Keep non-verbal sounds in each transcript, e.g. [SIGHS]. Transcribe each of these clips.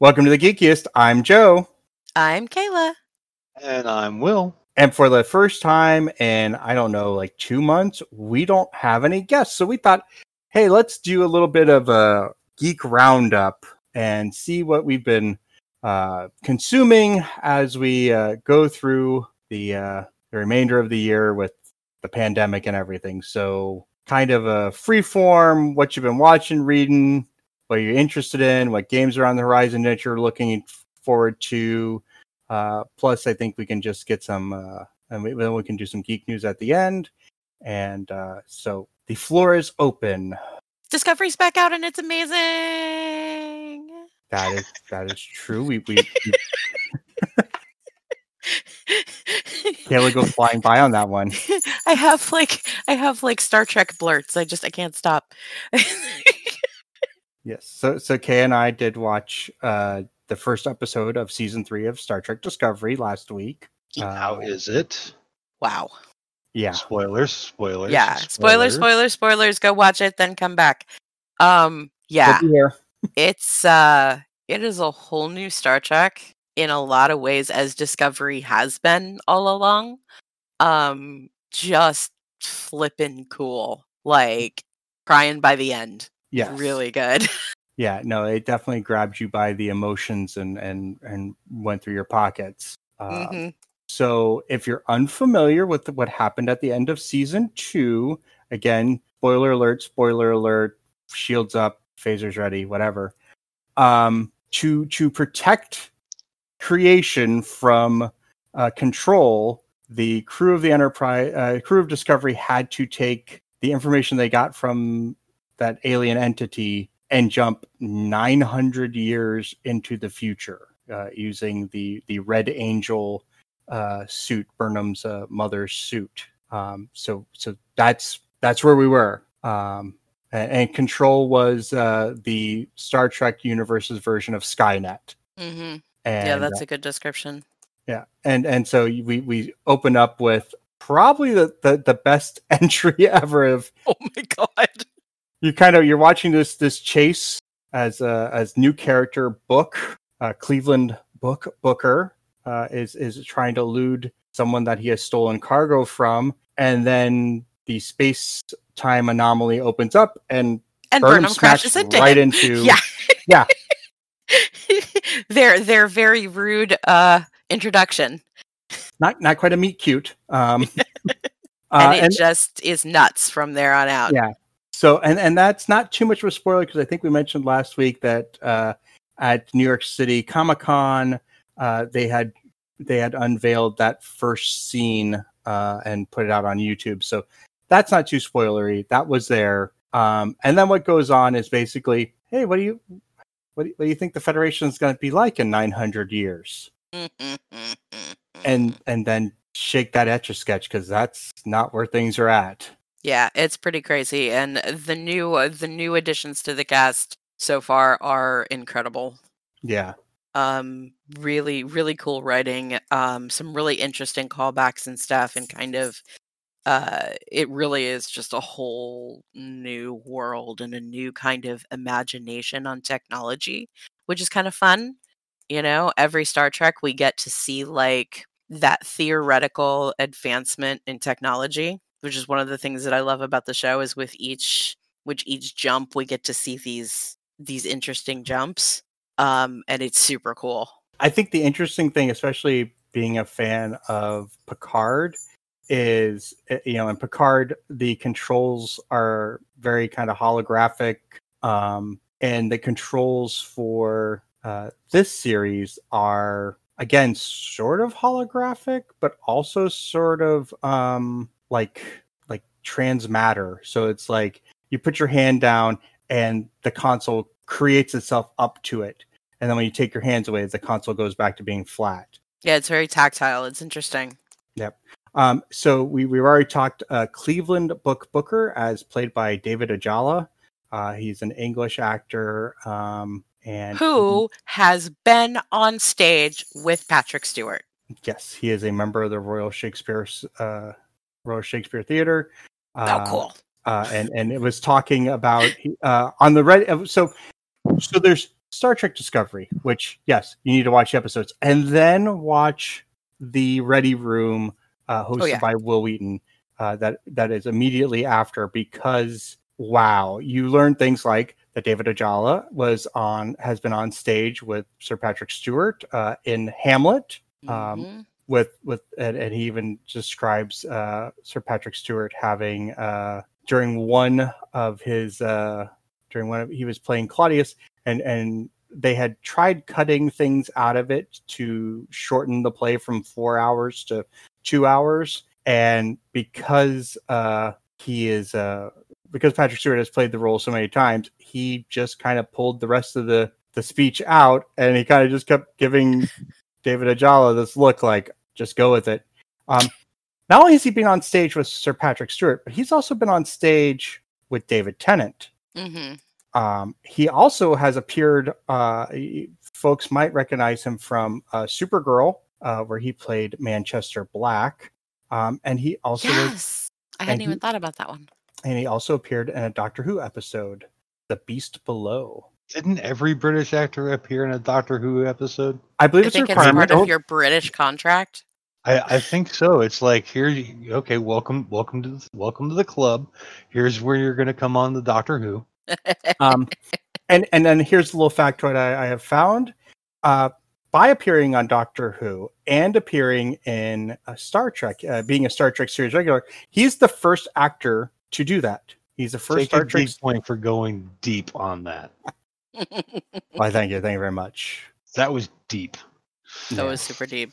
Welcome to the Geekiest. I'm Joe. I'm Kaila. And I'm Will. And for the first time in, I don't know, like two months, we don't have any guests. So we thought, hey, let's do a little bit of a geek roundup and see what we've been uh, consuming as we uh, go through the, uh, the remainder of the year with the pandemic and everything. So, kind of a free form, what you've been watching, reading, what you're interested in, what games are on the horizon that you're looking forward to. Uh, plus, I think we can just get some, uh, and we, then we can do some geek news at the end. And uh, so the floor is open. Discovery's back out and it's amazing. That is that is true. We we, we [LAUGHS] Kaila goes flying by on that one. [LAUGHS] I have like I have like Star Trek blurts. I just I can't stop. [LAUGHS] Yes. So so Kay and I did watch uh the first episode of season three of Star Trek Discovery last week. How Uh, is it? wow. Yeah. Spoilers, spoilers. Yeah. Spoilers, spoilers, spoilers. Go watch it, then come back. Um, yeah. Good. It's uh it is a whole new Star Trek in a lot of ways as Discovery has been all along. Um just flippin' cool. Like crying by the end. Yes. Really good. [LAUGHS] Yeah. No, it definitely grabbed you by the emotions and and and went through your pockets. Uh, Mhm. So if you're unfamiliar with what happened at the end of season two, again, spoiler alert, spoiler alert, shields up, phasers ready, whatever. Um, to to protect creation from uh, control, the crew of the Enterprise, uh, crew of Discovery had to take the information they got from that alien entity and jump 900 years into the future uh, using the the Red Angel uh, suit, Burnham's uh, mother's suit. Um, so so that's that's where we were. Um, and, and Control was uh, the Star Trek universe's version of Skynet. Mhm. And, Yeah, that's uh, a good description. yeah, and and so we we open up with probably the the, the best [LAUGHS] entry ever of Oh my god. You kind of you're watching this this chase as uh, as new character book uh, Cleveland Book Booker uh, is is trying to elude someone that he has stolen cargo from, and then the space time anomaly opens up and And Burnham Burnham crashes into right him. into Yeah. [LAUGHS] yeah [LAUGHS] their their very rude uh introduction. not not quite a meet cute um [LAUGHS] And uh, it just is nuts from there on out. Yeah. So and and that's not too much of a spoiler because I think we mentioned last week that uh, at New York City Comic Con uh, they had they had unveiled that first scene uh, and put it out on YouTube. So that's not too spoilery. That was there. Um, and then what goes on is basically, hey, what do you what do you, what do you think the Federation is going to be like in 900 years? [LAUGHS] And and then shake that etch a sketch because that's not where things are at. Yeah, it's pretty crazy. And the new uh, the new additions to the cast so far are incredible. Yeah. Um, really, really cool writing. Um, some really interesting callbacks and stuff, and kind of uh it really is just a whole new world and a new kind of imagination on technology which is kind of fun you know every star trek we get to see like that theoretical advancement in technology which is one of the things that i love about the show is with each which each jump we get to see these these interesting jumps um and it's super cool. I think the interesting thing, especially being a fan of Picard, is uh, you know in Picard the controls are very kind of holographic, um, and the controls for uh, this series are again sort of holographic, but also sort of um, like like transmatter. So it's like you put your hand down and the console creates itself up to it. And then when you take your hands away, the console goes back to being flat. Yeah, it's very tactile. It's interesting. Yep. Um, so we we've already talked uh, Cleveland Book Booker as played by David Ajala. Uh, he's an English actor. Um, and Who has been on stage with Patrick Stewart? yes, he is a member of the Royal Shakespeare uh, Royal Shakespeare Theater. Oh, Uh, cool. uh, and and it was talking about uh, on the red. So so there's Star Trek Discovery, which yes, you need to watch the episodes, and then watch the Ready Room uh, hosted Oh, yeah. by Wil Wheaton. Uh, that that is immediately after because wow, you learn things like that David Ajala was on has been on stage with Sir Patrick Stewart uh, in Hamlet um, Mhm. With with and, and he even describes uh, Sir Patrick Stewart having uh, during one of his uh, during one of he was playing Claudius and and they had tried cutting things out of it to shorten the play from four hours to two hours. And because uh, he is uh, because Patrick Stewart has played the role so many times he just kind of pulled the rest of the the speech out and he kind of just kept giving [LAUGHS] David Ajala this look like just go with it. Um, not only has he been on stage with Sir Patrick Stewart, but he's also been on stage with David Tennant. Mhm. Um, he also has appeared. Uh, folks might recognize him from uh, Supergirl, uh, where he played Manchester Black, um, and he also was, Yes. I hadn't even he- thought about that one. and he also appeared in a Doctor Who episode, The Beast Below. Didn't every British actor appear in a Doctor Who episode? I believe I it's a think it's part of your British contract. I, I think so. It's like here, okay, welcome, welcome to the, welcome to the club. Here's where you're going to come on the Doctor Who. [LAUGHS] um, and and then here's a little factoid I, I have found. Uh, by appearing on Doctor Who and appearing in a Star Trek, uh, being a Star Trek series regular, he's the first actor to do that. He's the first Take Star a Trek. big point for going deep on that. Why, thank you, thank you very much. That was deep. that Yeah. was super deep.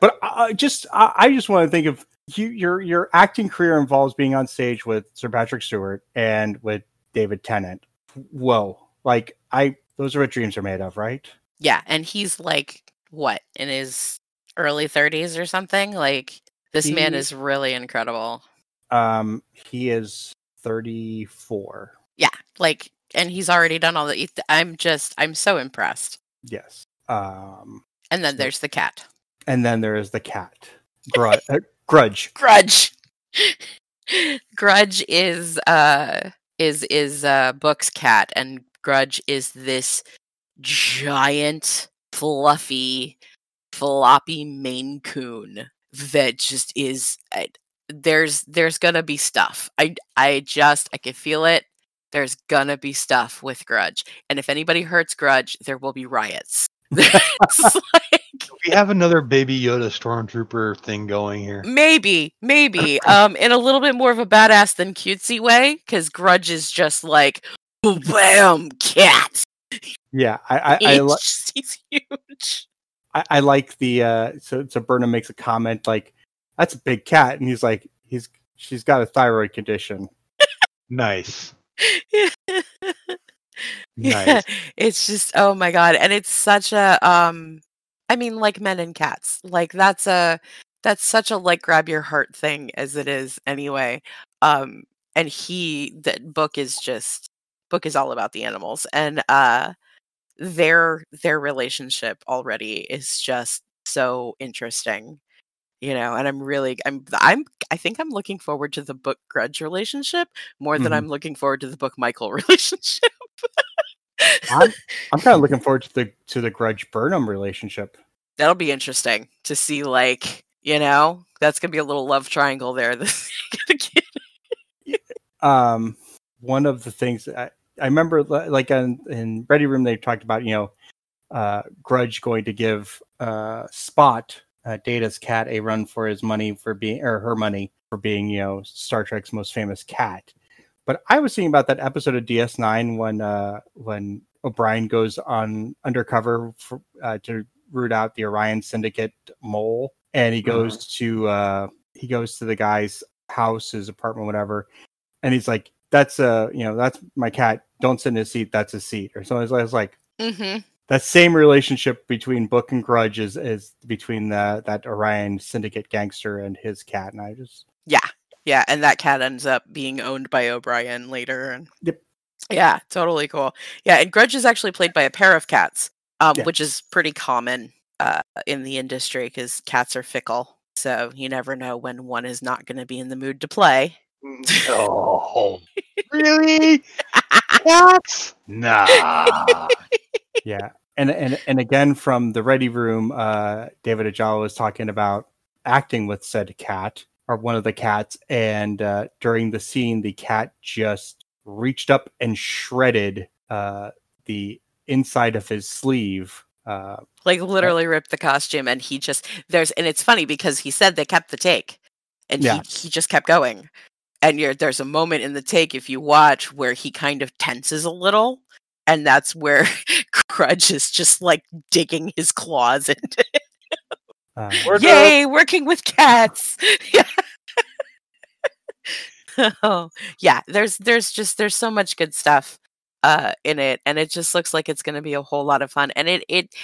But I just, I, I just want to think of you. Your your acting career involves being on stage with Sir Patrick Stewart and with David Tennant. Whoa, like I, those are what dreams are made of, right? Yeah, and he's like what in his early 30s or something. Like this man is really incredible. Um, he is thirty four. Yeah, like, and he's already done all the. I'm just, I'm so impressed. Yes. Um, And then there's the cat. And then there is the cat. Grudge. uh, grudge. Grudge. [LAUGHS] Grudge is uh is is uh Book's cat, and Grudge is this giant, fluffy, floppy Maine Coon that just is. I, there's there's gonna be stuff. I I just I can feel it. There's gonna be stuff with Grudge, and if anybody hurts Grudge, there will be riots. [LAUGHS] It's like, [LAUGHS] We have another Baby Yoda stormtrooper thing going here. Maybe, maybe, [LAUGHS] um, in a little bit more of a badass than cutesy way, because Grudge is just like, bam, cat. Yeah, I I, I, He's, li- he's huge. I I like the uh so so Burnham makes a comment like that's a big cat and he's like he's she's got a thyroid condition. Nice. Yeah, Nice. [LAUGHS] it's just oh my god, and it's such a um, I mean, like men and cats, like that's a that's such a like grab your heart thing as it is anyway. Um, and he that book is just book is all about the animals and uh their their relationship already is just so interesting you know and i'm really i'm i'm i think i'm looking forward to the book grudge relationship more than Mhm. i'm looking forward to the book michael [LAUGHS] relationship I'm I'm kind of looking [LAUGHS] forward to the to the Grudge Burnham relationship. that'll be interesting to see like you know that's gonna be a little love triangle there [LAUGHS] that's gonna get um one of the things I, I remember like in, in ready room they talked about you know uh grudge going to give uh spot uh, data's cat a run for his money for being or her money for being you know star trek's most famous cat but i was thinking about that episode of ds9 when uh when o'brien goes on undercover for, uh, to root out the orion syndicate mole and he goes to uh he goes to the guys house, his apartment, whatever, and he's like, "That's a you know that's my cat. Don't sit in his seat. That's a seat." Or so I was like, hmm that same relationship between Book and Grudge is, is between the that Orion Syndicate gangster and his cat, and I just Yeah, and that cat ends up being owned by O'Brien later. And Yep. yeah, totally cool. Yeah, and Grudge is actually played by a pair of cats, um, Yeah. which is pretty common uh, in the industry because cats are fickle. So you never know when one is not going to be in the mood to play. [LAUGHS] Oh, really? [LAUGHS] Cats? Nah. yeah, and and and again from the Ready Room, uh, David Ajala was talking about acting with said cat or one of the cats, and uh, during the scene, the cat just reached up and shredded uh, the inside of his sleeve. Uh, Like literally ripped the costume, and he just there's and it's funny because he said they kept the take, and Yeah. he he just kept going. And you're, there's a moment in the take if you watch where he kind of tenses a little, and that's where [LAUGHS] Grudge is just like digging his claws [LAUGHS] into. it. Uh, We're. Yay, working with cats. [LAUGHS] yeah. [LAUGHS] oh, yeah, there's there's just there's so much good stuff uh in it and it just looks like it's going to be a whole lot of fun and it it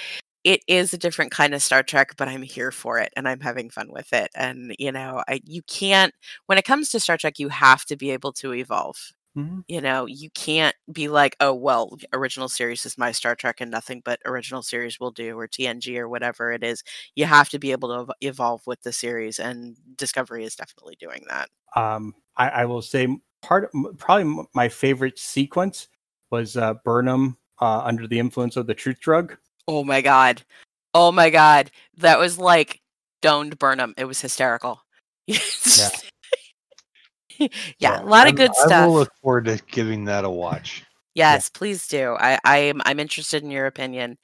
it is a different kind of Star Trek but I'm here for it and I'm having fun with it and you know I you can't when it comes to Star Trek you have to be able to evolve mhm. you know you can't be like oh well original series is my star trek and nothing but original series will do or tng or whatever it is you have to be able to evolve with the series and discovery is definitely doing that. Um, I, I will say part probably my favorite sequence was uh, Burnham uh, under the influence of the truth drug. oh my god. Oh my god. That was like stoned burnham it was hysterical. [LAUGHS] Yeah, [LAUGHS] a lot of I'm- good I stuff I will look forward to giving that a watch. yes please do i i'm i'm interested in your opinion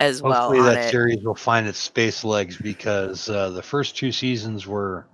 as well Hopefully, that it. series will find its space legs because uh, the first two seasons were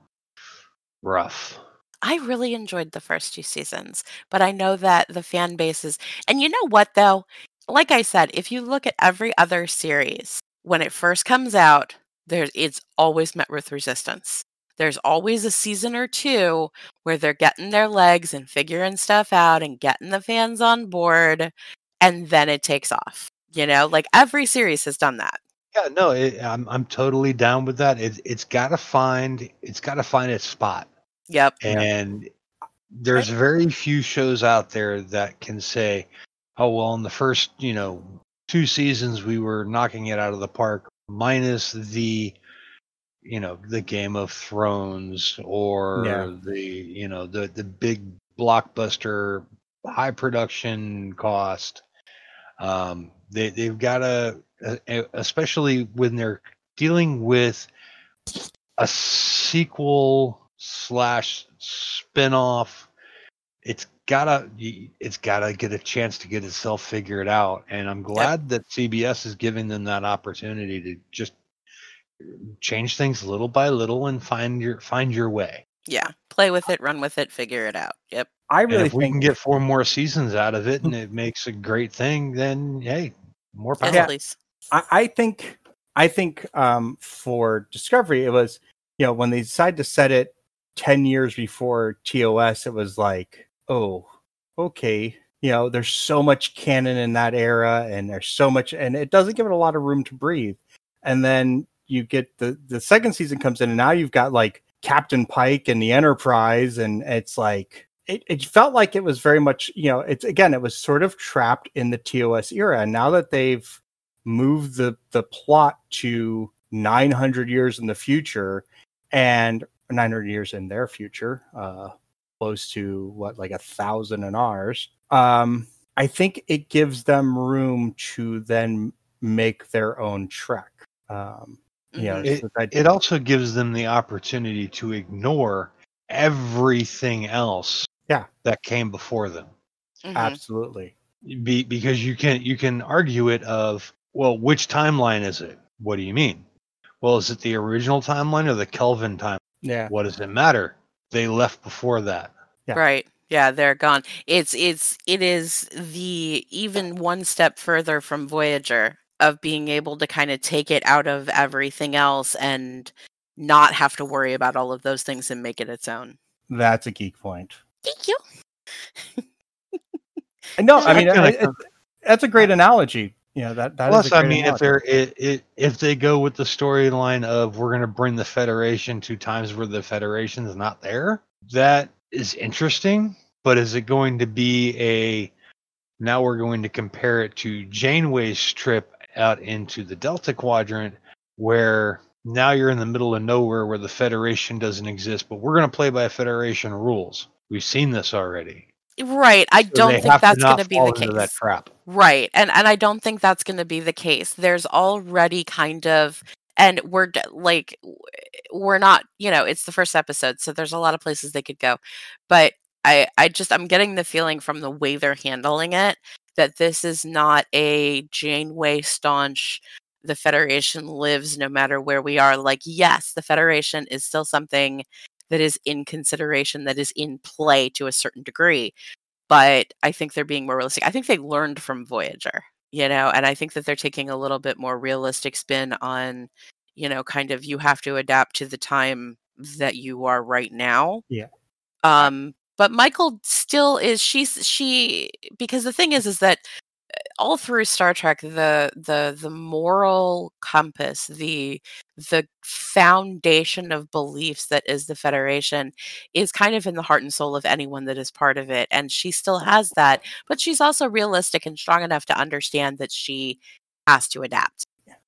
rough. I really enjoyed the first two seasons, but I know that the fan bases, and you know what though? Like I said, if you look at every other series, when it first comes out, there's it's always met with resistance. There's always a season or two where they're getting their legs and figuring stuff out and getting the fans on board, and then it takes off. You know, like every series has done that. Yeah, no, it, I'm I'm totally down with that. It, it's got to find it's got to find its spot, Yep. Yeah. and there's very few shows out there that can say, "Oh well, in the first you know two seasons we were knocking it out of the park," minus the you know the Game of Thrones or Yeah. the you know the the big blockbuster high production cost. Um, they they've got to, especially when they're dealing with a sequel slash spin-off it's gotta it's gotta get a chance to get itself figured out and i'm glad that cbs is giving them that opportunity to just change things little by little and find your find your way Yeah. Play with it, run with it, figure it out. Yep. I and really if we can get four more seasons out of it and [LAUGHS] it makes a great thing then hey more power Yes, Yeah. please. I, I think I think um, for Discovery it was you know when they decided to set it ten years before TOS it was like oh okay you know there's so much canon in that era and there's so much and it doesn't give it a lot of room to breathe and then you get the the second season comes in and now you've got like Captain Pike and the Enterprise and it's like it, it felt like it was very much you know it's again it was sort of trapped in the TOS era. And now that they've moved the the plot to 900 years in the future and 900 years in their future uh close to what like a thousand in ours um i think it gives them room to then make their own trek. Um you know Mhm. It- so it also gives them the opportunity to ignore everything else Yeah. that came before them Mhm. absolutely Be, because you can you can argue it of well which timeline is it what do you mean well is it the original timeline or the kelvin time yeah what does it matter they left before that Yeah. Right. Yeah, they're gone. It's it's it is the even one step further from Voyager of being able to kind of take it out of everything else and not have to worry about all of those things and make it its own. That's a geek point. Thank you. No, I mean Yeah. Uh, it- it- that's a great analogy. You know that that is Plus, a I great mean, if they're it, it, if they go with the storyline of we're going to bring the Federation to times where the Federation's not there, that is interesting. But is it going to be a now we're going to compare it to Janeway's trip out into the Delta Quadrant, where now you're in the middle of nowhere where the Federation doesn't exist, but we're going to play by Federation rules. We've seen this already. Right. I So don't think that's going to be the into That case. trap. Right. And and I don't think that's going to be the case. There's already kind of and we're d- like we're not, you know, it's the first episode, so there's a lot of places they could go. But I I just I'm getting the feeling from the way they're handling it that this is not a Janeway staunch the Federation lives no matter where we are. Like, yes, the Federation is still something that is in consideration, that is in play to a certain degree but I think they're being more realistic. I think they learned from Voyager, you know, and I think that they're taking a little bit more realistic spin on, you know, kind of you have to adapt to the time that you are right now. Yeah. Um, but Michael still is she's she because the thing is is that uh, all through Star Trek the the the moral compass, the the foundation of beliefs that is the Federation is kind of in the heart and soul of anyone that is part of it. And she still has that, but she's also realistic and strong enough to understand that she has to adapt.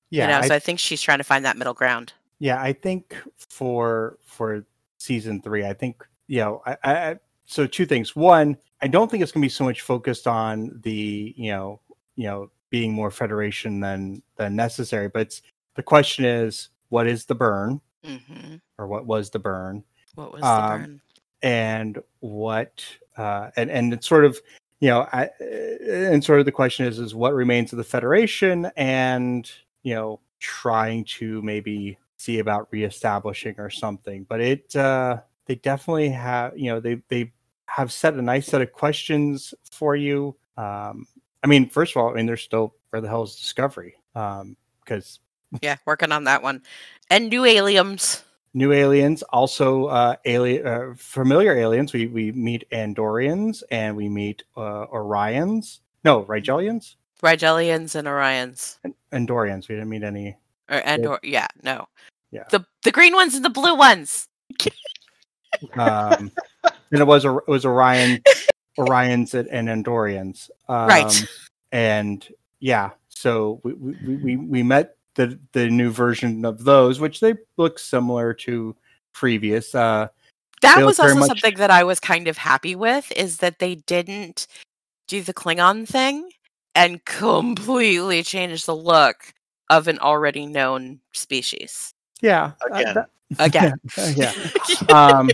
yeah, you know, I so I think she's trying to find that middle ground. Yeah, I think for for season three, I think you know, I, I so two things. One, I don't think it's going to be so much focused on the you know you know being more federation than than necessary, but it's, the question is, what is the burn hmm or what was the burn, What was Um, the burn? and what uh, and and it's sort of you know I, and sort of the question is is what remains of the federation and you know trying to maybe see about reestablishing or something but it uh they definitely have you know they they have set a nice set of questions for you um i mean first of all i mean there's still where the hell is discovery um because [LAUGHS] Yeah, working on that one. And new aliens. new aliens also uh alien uh, familiar aliens we we meet andorians and we meet uh orions no rigelians Rigelians and Orions. And andorians we didn't meet any Or and or yeah, no. Yeah. The the green ones and the blue ones. [LAUGHS] um and it was it was orion [LAUGHS] orions and, and andorians um, Right. and yeah so we we, we- we we met the the new version of those which they look similar to previous uh That was also much- something that I was kind of happy with is that they didn't do the Klingon thing and completely change the look of an already known species. yeah uh, Again. that- Again. [LAUGHS] yeah [LAUGHS] um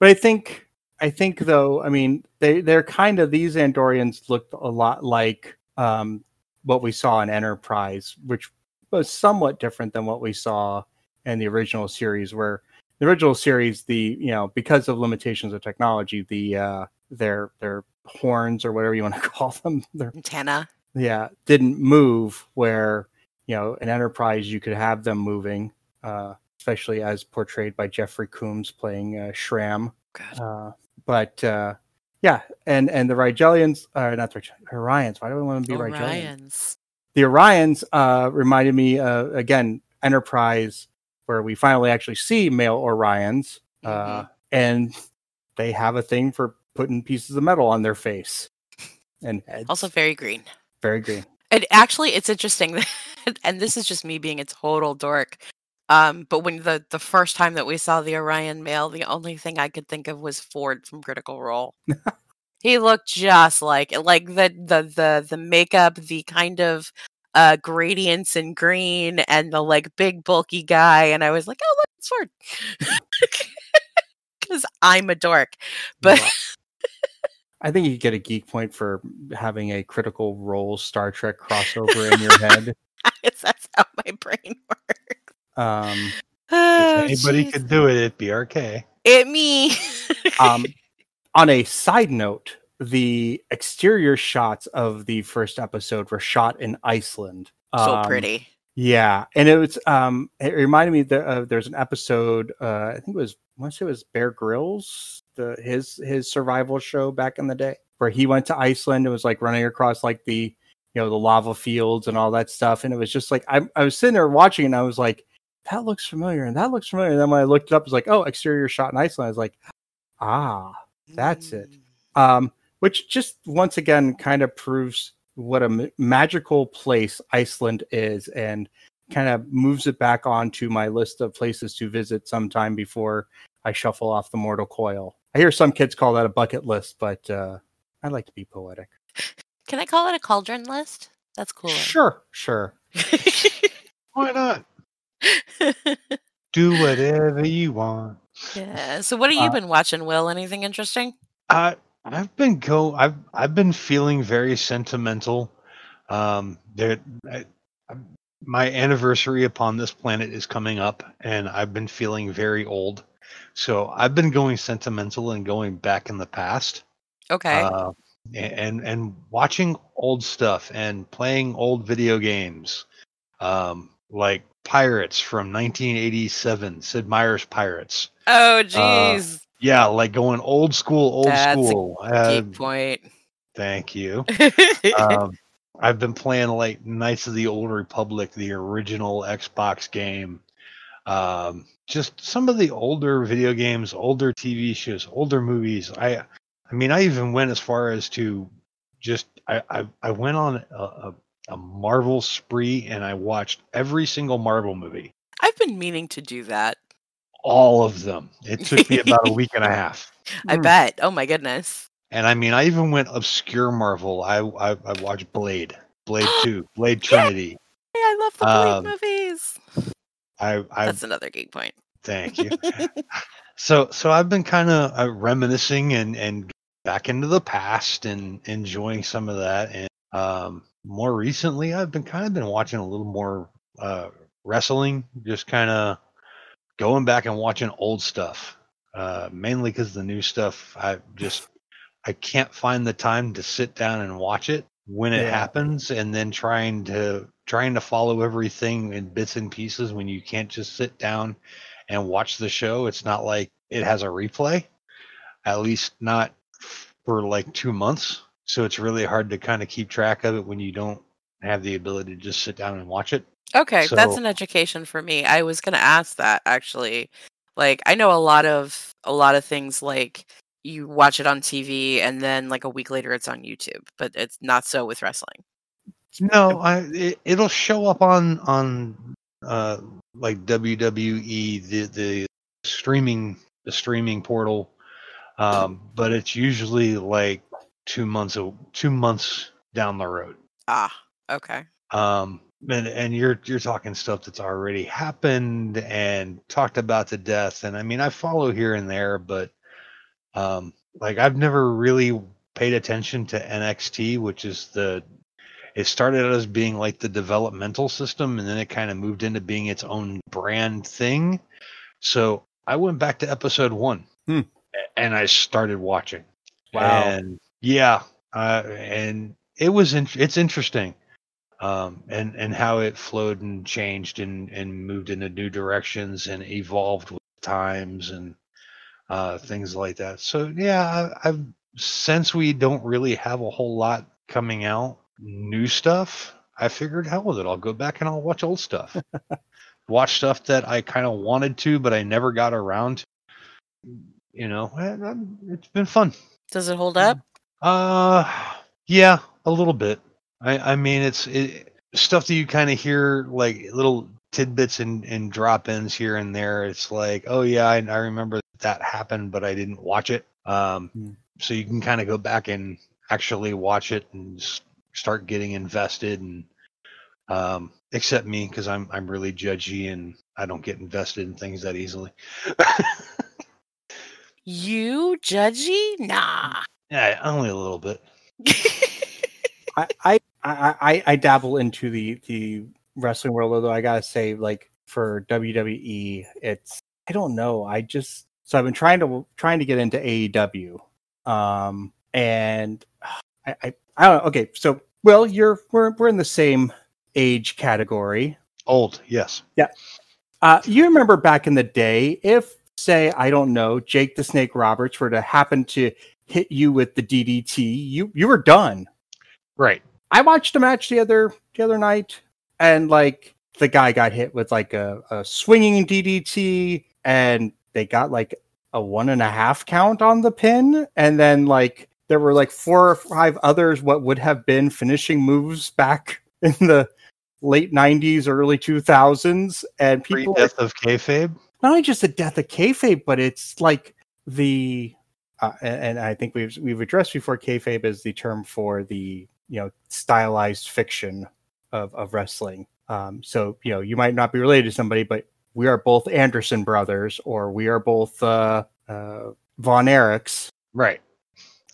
but i think i think though i mean they they're kind of these andorians looked a lot like um what we saw in enterprise which was somewhat different than what we saw in the original series where the original series the you know because of limitations of technology the uh their their horns or whatever you want to [LAUGHS] call them their Antenna. yeah didn't move where you know in enterprise you could have them moving uh especially as portrayed by jeffrey combs playing uh, shran God. uh but uh yeah and and the rigelians uh not the orions why do i want to be rigelians Orions. the orions uh reminded me uh again enterprise where we finally actually see male orions uh Mhm. and they have a thing for putting pieces of metal on their face and heads. Also very green. very green And actually, it's interesting, [LAUGHS] that, and this is just me being a total dork. Um, but when the the first time that we saw the Orion male, the only thing I could think of was Fjord from Critical Role. [LAUGHS] he looked just like like the the the the makeup, the kind of uh gradients in green, and the like big bulky guy, and I was like, oh look, it's Fjord. [LAUGHS] Because I'm a dork, but Wow. I think you get a geek point for having a critical role Star Trek crossover in your head. [LAUGHS] that's how my brain works. Um, Oh, If anybody jeez. could do it, it'd be RK. It me. [LAUGHS] um, on a side note, the exterior shots of the first episode were shot in Iceland. so Um, pretty. Yeah, and it was um it reminded me that uh, there's an episode uh I think it was I want to say it was Bear Grylls the his his survival show back in the day, where he went to Iceland and was like running across like the you know the lava fields and all that stuff, and it was just like I I was sitting there watching and I was like that looks familiar and that looks familiar. And then when I looked it up, it was like oh exterior shot in Iceland. I was like ah that's it. Mm. um, which just once again kind of proves what a ma- magical place Iceland is and kind of moves it back onto my list of places to visit sometime before I shuffle off the mortal coil. I hear some kids call that a bucket list, but uh, I like to be poetic. Can I call it a cauldron list? That's cool. Sure, sure. [LAUGHS] Why not? [LAUGHS] Do whatever you want. yeah. So what have you Uh, been watching, Will? Anything interesting? I I've been go I've I've been feeling very sentimental. Um, there, I, I- my anniversary upon this planet is coming up, and I've been feeling very old. So I've been going sentimental and going back in the past, Okay. uh, and and watching old stuff and playing old video games, um, like Pirates from 1987, Sid Meier's Pirates. oh, jeez. Yeah, like going old school, old That's a school. Uh, point. Thank you. [LAUGHS] um, I've been playing like Knights of the Old Republic, the original Xbox game. Um, just some of the older video games, older TV shows, older movies. I, I mean, I even went as far as to just I I, I went on a, a, a Marvel spree and I watched every single Marvel movie, I've been meaning to do that. all of them. It took me about a week and a [LAUGHS] half. I Mm. bet. Oh my goodness. And I mean, I even went obscure Marvel. I I, I watched Blade, Blade [GASPS] Two, Blade Trinity. Hey, I love the Blade Um, movies. I I That's another geek point. thank you. [LAUGHS] [LAUGHS] so so I've been kind of uh, reminiscing and and back into the past and enjoying some of that. And um, more recently, I've been kind of been watching a little more uh, wrestling, just kind of going back and watching old stuff. Uh, mainly because the new stuff, I just I can't find the time to sit down and watch it when it Yeah. happens, and then trying to trying to follow everything in bits and pieces when you can't just sit down and watch the show. It's not like it has a replay, at least not for like two months. So it's really hard to kind of keep track of it when you don't have the ability to just sit down and watch it. Okay, that's an education for me. I was going to ask that actually. Like I know a lot of a lot of things like you watch it on TV and then like a week later it's on YouTube, but it's not so with wrestling. No, I it, it'll show up on on uh like WWE the the streaming the streaming portal, um, but it's usually like two months o- two months down the road. Ah, okay. um and and you're you're talking stuff that's already happened and talked about to death and i mean i follow here and there but um like i've never really paid attention to nxt which is the it started out as being like the developmental system and then it kind of moved into being its own brand thing so i went back to episode one Hmm. and i started watching Wow. and yeah uh, and it was in, it's interesting um, and and how it flowed and changed and and moved into new directions and evolved with times and uh, things like that. So yeah, I, I've since we don't really have a whole lot coming out new stuff. I figured hell with it. I'll go back and I'll watch old stuff. [LAUGHS] watch stuff that I kind of wanted to, but I never got around. to. You know, um, it's been fun. Does it hold up? Uh, yeah, a little bit. I, I mean, it's it, stuff that you kind of hear like little tidbits and, and drop ins here and there. It's like, oh yeah, I, I remember that happened, but I didn't watch it. Um, Hmm. so you can kind of go back and actually watch it and start getting invested and um, except me because I'm I'm really judgy and I don't get invested in things that easily. [LAUGHS] You judgy? Nah. Yeah, only a little bit. I, I I I dabble into the the wrestling world, although I gotta say, like for WWE, it's I don't know. I just so I've been trying to trying to get into AEW, um, and I I, I don't know. Okay, so well, you're we're we're in the same age category. Old, yes. Yeah. Uh, you remember back in the day, if say I don't know Jake the Snake Roberts were to happen to hit you with the DDT, you you were done. Right. I watched a match the other the other night, and like the guy got hit with like a, a swinging DDT, and they got like a one and a half count on the pin, and then like there were like four or five others what would have been finishing moves back [LAUGHS] in the late 90s early 2000s and people death of kayfabe not only just the death of kayfabe but it's like the uh, and, and i think we've we've addressed before kayfabe is the term for the you know stylized fiction of of wrestling. Um so you know you might not be related to somebody but we are both anderson brothers or we are both uh uh von erichs. Right.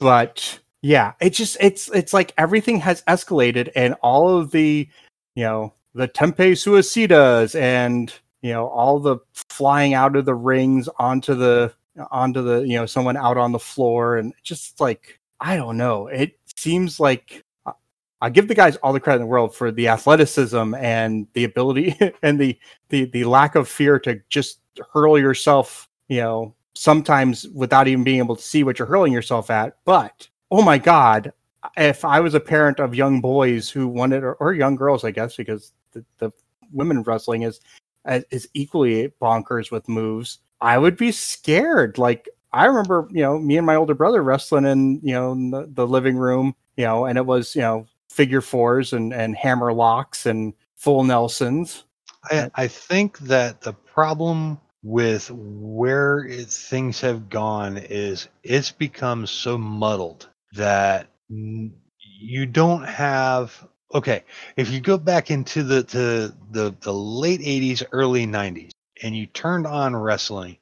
But yeah it just it's it's like everything has escalated and all of the you know the tope suicidas and you know all the flying out of the rings onto the onto the you know someone out on the floor and just like i don't know it seems like uh, I give the guys all the credit in the world for the athleticism and the ability [LAUGHS] and the the the lack of fear to just hurl yourself, you know, sometimes without even being able to see what you're hurling yourself at. But oh my god, if I was a parent of young boys who wanted or, or young girls, I guess, because the, the women wrestling is uh, is equally bonkers with moves, I would be scared. Like I remember, you know, me and my older brother wrestling in, you know, in the, the living room, you know, and it was, you know, figure fours and, and hammer locks and full Nelsons. I, I think that the problem with where it, things have gone is it's become so muddled that you don't have okay if you go back into the the the, the late 80s early 90s and you turned on wrestling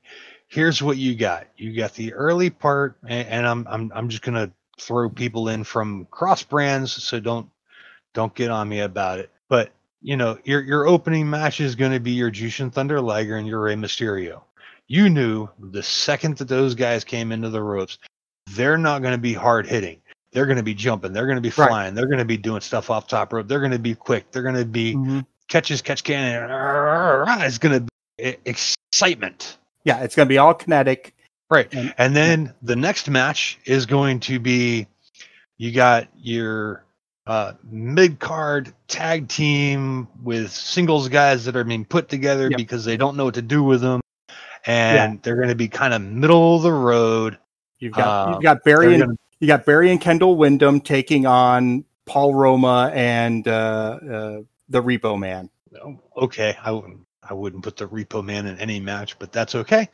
here's what you got you got the early part and, and i'm i'm i'm just gonna throw people in from cross brands, so don't don't get on me about it. But you know, your your opening match is going to be your Jushin Thunder Liger and your Rey Mysterio. You knew the second that those guys came into the ropes, they're not going to be hard hitting. They're going to be jumping. They're going to be flying. Right. They're going to be doing stuff off top rope. They're going to be quick. They're going to be mm-hmm. catches, catch can. It's going to be excitement. Yeah, it's going to be all kinetic. Right. And, and then the next match is going to be you got your uh, mid card tag team with singles guys that are being put together yep. because they don't know what to do with them. And yeah. they're going to be kind of middle of the road. You've got uh, you've got Barry and gonna, you got Barry and Kendall Windham taking on Paul Roma and uh, uh, the Repo Man. Okay, I wouldn't I wouldn't put the Repo Man in any match, but that's okay.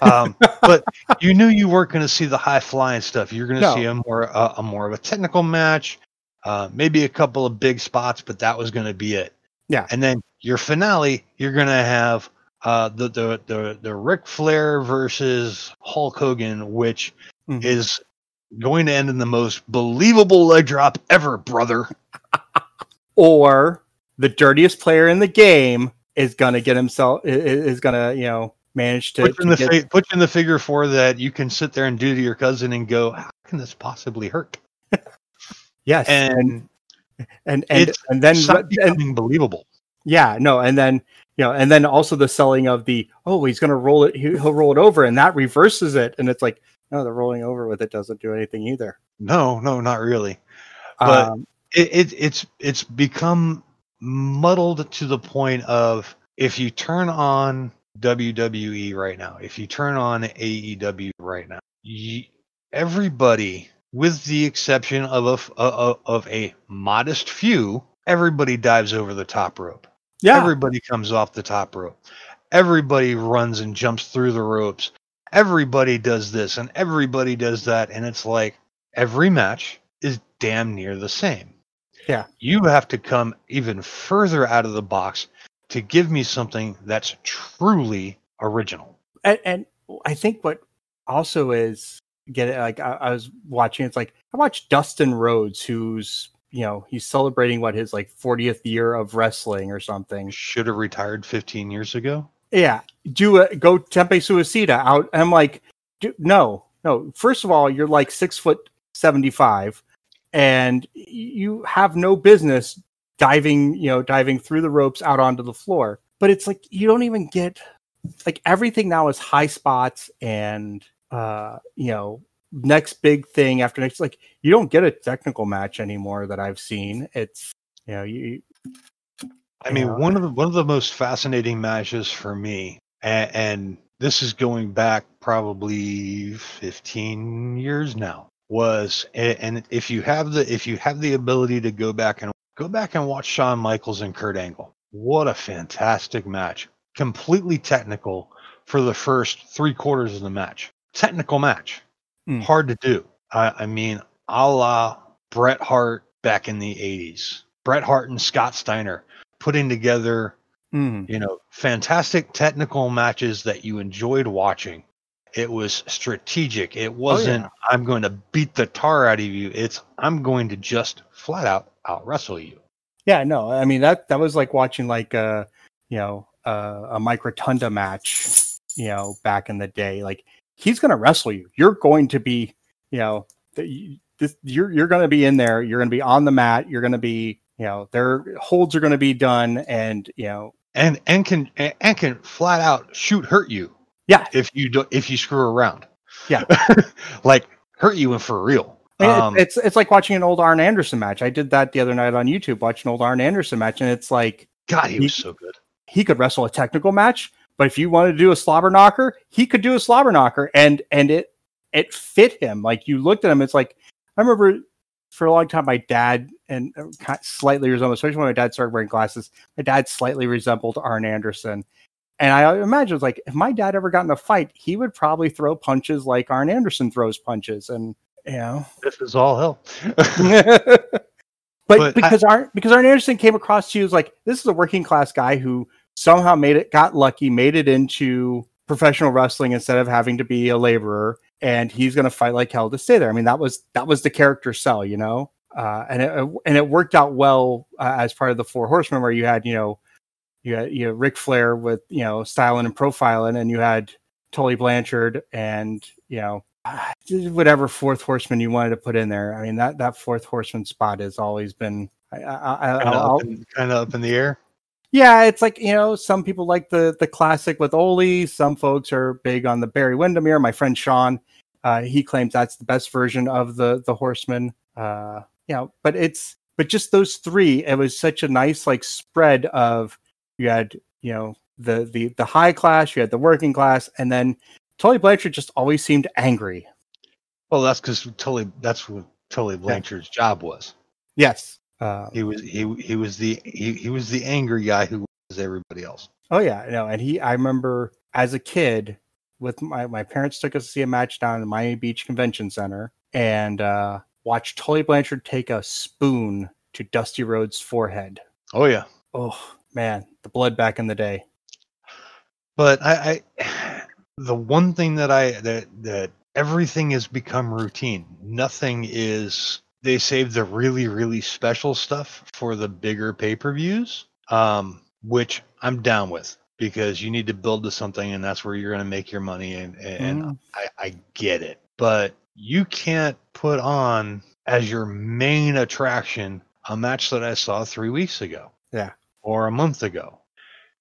Um, but [LAUGHS] you knew you weren't going to see the high flying stuff. You're going to no. see a more uh, a more of a technical match, uh, maybe a couple of big spots, but that was going to be it. Yeah. And then your finale, you're going to have uh, the the the the Ric Flair versus Hulk Hogan, which mm-hmm. is going to end in the most believable leg drop ever, brother. [LAUGHS] or the dirtiest player in the game is gonna get himself is gonna you know manage to put in the get... fi- put in the figure four that you can sit there and do to your cousin and go, how can this possibly hurt? [LAUGHS] yes, and and and and, then becoming and, believable. Yeah, no, and then you know, and then also the selling of the oh he's gonna roll it he'll roll it over and that reverses it and it's like no the rolling over with it doesn't do anything either. No, no, not really. But um, it, it it's it's become muddled to the point of if you turn on WWE right now, if you turn on AEW right now, you, everybody, with the exception of a, of a modest few, everybody dives over the top rope. Yeah. Everybody comes off the top rope. Everybody runs and jumps through the ropes. Everybody does this and everybody does that. And it's like every match is damn near the same. Yeah. You have to come even further out of the box to give me something that's truly original. And, and I think what also is get it like I, I, was watching it's like I watched Dustin Rhodes who's you know he's celebrating what his like 40th year of wrestling or something. Should have retired 15 years ago? Yeah. Do a go tope suicida out. I'm like no no. First of all you're like six foot 75 and you have no business diving, you know, diving through the ropes out onto the floor. But it's like you don't even get like everything now is high spots and uh you know next big thing after next like you don't get a technical match anymore that I've seen. It's you know you I mean, Yeah. one of the one of the most fascinating matches for me, and, and this is going back probably 15 years now, was and if you have the if you have the ability to go back and go back and watch Shawn Michaels and Kurt Angle, what a fantastic match! Completely technical for the first three quarters of the match. Technical match, Mm. hard to do. I, I mean, a la Bret Hart back in the 80s. Bret Hart and Scott Steiner putting together, mm, you know, fantastic technical matches that you enjoyed watching. It was strategic. It wasn't, yeah. I'm going to beat the tar out of you. It's, I'm going to just flat out out wrestle you. yeah no I mean that that was like watching like uh you know uh, a Mike Rotunda match you know back in the day like he's gonna wrestle you you're going to be you know th- this, you're you're gonna be in there you're gonna be on the mat you're gonna be you know their holds are gonna be done and you know And, and can, and, and can flat out shoot hurt you yeah if you do, if you screw around. Yeah. [LAUGHS] like hurt you for real. I mean, it- Um, it's it's like watching an old Arn Anderson match. I did that the other night on YouTube, watching an old Arn Anderson match, and it's like God, he he- was so good. he could wrestle a technical match, but if you wanted to do a slobber knocker, he could do a slobber knocker, and and it it fit him. Like you looked at him, it's like I remember for a long time, my dad and uh, slightly resembled, especially when my dad started wearing glasses. My dad slightly resembled Arn Anderson, and I imagine it's like if my dad ever got in a fight, he would probably throw punches like Arn Anderson throws punches, and you know. This is all hell. [LAUGHS] but, But I- because Arn because Arn Anderson came across to you as like this is a working class guy who somehow made it got lucky made it into professional wrestling instead of having to be a laborer and he's going to fight like hell to stay there i mean that was that was the character sell you know uh, and it and it worked out well uh, as part of the four horsemen where you had you know you had you know Ric Flair with you know styling and profiling and you had Tully Blanchard and you know [SIGHS] whatever fourth horseman you wanted to put in there. I mean that that fourth horseman spot has always been. I, I, kind of up, in- kinda up in the air. yeah, it's like you know some people like the the classic with Ole. Some folks are big on the Barry Windermere. My friend Sean, uh, he claims that's the best version of the the horseman. Uh, you know, but it's but just those three. It was such a nice like spread of you had you know the the the high class, you had the working class, and then Tully Blanchard just always seemed angry. Well, that's because Tully. That's what Tully Blanchard's job was. Yes. Uh, He was he he was the he, he was the angry guy who was everybody else. Oh yeah, no, and he I remember as a kid with my my parents took us to see a match down in the Miami Beach Convention Center and uh watched Tully Blanchard take a spoon to Dusty Rhodes' forehead. Oh yeah, Oh man, the blood back in the day. but I, I [SIGHS] the one thing that I that that everything has become routine. Nothing is. They save the really really special stuff for the bigger pay per views, um, which I'm down with because you need to build to something, and that's where you're going to make your money. And and Mm. I, I get it, but you can't put on as your main attraction a match that I saw three weeks ago. Yeah. Or a month ago.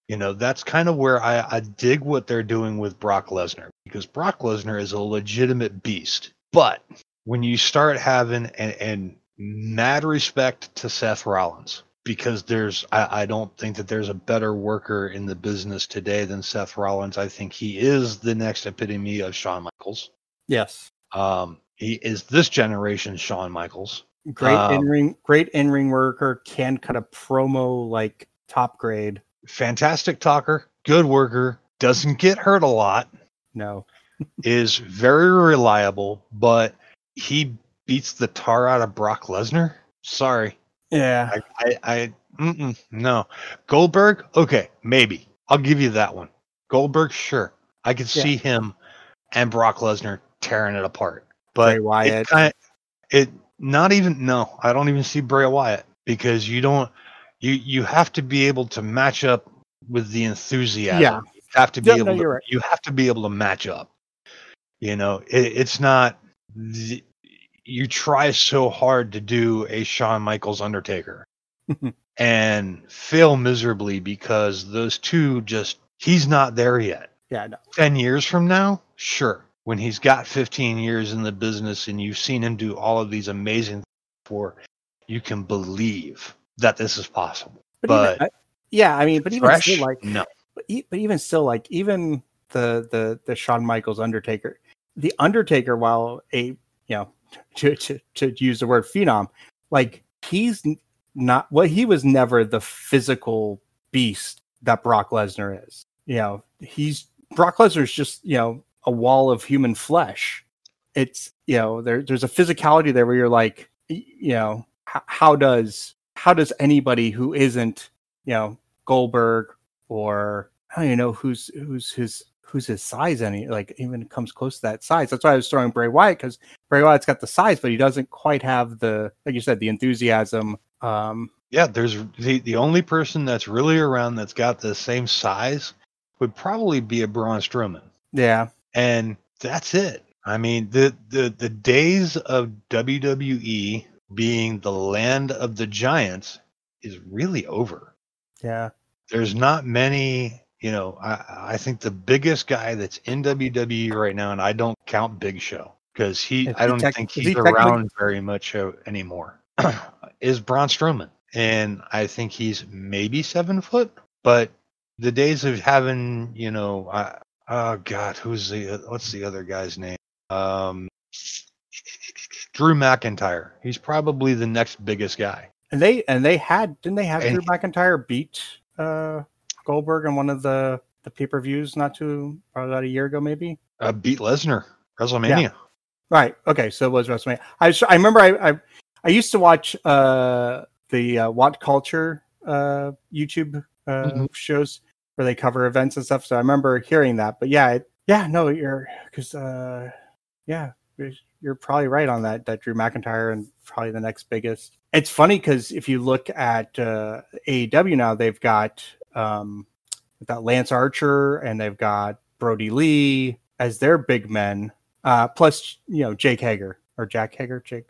You know, that's kind of where I, I dig what they're doing with Brock Lesnar because Brock Lesnar is a legitimate beast. But when you start having and, and mad respect to Seth Rollins, because there's I, I don't think that there's a better worker in the business today than Seth Rollins. I think he is the next epitome of Shawn Michaels. Yes. Um, he is this generation's Shawn Michaels. Great Um, in ring great in ring worker, can cut a promo like top grade. Fantastic talker, good worker, doesn't get hurt a lot, No. [LAUGHS] is very reliable, but he beats the tar out of Brock Lesnar. Sorry, Yeah. I, I, I no. Goldberg, okay, maybe I'll give you that one. Goldberg, sure, I could Yeah. see him and Brock Lesnar tearing it apart, but Bray Wyatt. it kind it not even no, I don't even see Bray Wyatt because you don't you you have to be able to match up with the enthusiasm. Yeah. You have to be Yeah, able no, to right. you have to be able to match up. You know, it, it's not the, you try so hard to do a Shawn Michaels Undertaker [LAUGHS] and fail miserably because those two just He's not there yet. Yeah, no. 10 years from now, sure. When he's got 15 years in the business and you've seen him do all of these amazing things before, you can believe that this is possible. But, But even, I, yeah, I mean, but even Fresh? still, like, no. but, but even still, like, even the the the Shawn Michaels Undertaker, the Undertaker, while a you know [LAUGHS] to to to use the word phenom, like he's not well, he was never the physical beast that Brock Lesnar is. You know, he's Brock Lesnar's just you know a wall of human flesh. It's you know there there's a physicality there where you're like you know how, how does how does anybody who isn't you know Goldberg or I don't even know who's who's his who's his size any like even comes close to that size. That's why I was throwing Bray Wyatt because Bray Wyatt's got the size, but he doesn't quite have the like you said the enthusiasm. Um, Yeah, there's the, the only person that's really around that's got the same size would probably be a Braun Strowman. yeah, and that's it. I mean, the the the days of WWE being the land of the giants is really over. yeah, There's not many, you know, I I think the biggest guy that's in WWE right now and I don't count Big Show because he Is I don't tec- think he's he around very much uh, anymore. [CLEARS THROAT] is Braun Strowman. And I think he's maybe 7 foot, but the days of having, you know, I, oh god, who's the what's the other guy's name? Um, Drew McIntyre. He's probably the next biggest guy. and they and they had didn't they have And- Drew McIntyre beat uh, Goldberg in one of the the pay per views not too probably about a year ago maybe. Uh, beat Lesnar WrestleMania. Right. Okay. So it was WrestleMania. I I remember I, I I used to watch uh the uh, What Culture uh YouTube uh Mhm. shows where they cover events and stuff. So I remember hearing that. But yeah, it, yeah, no, you're because uh yeah, you're, probably right on that. That Drew McIntyre and probably the next biggest. It's funny because if you look at uh, AEW now, they've got um they've got Lance Archer and they've got Brodie Lee as their big men uh, plus you know Jake Hager or Jack Hager, Jake.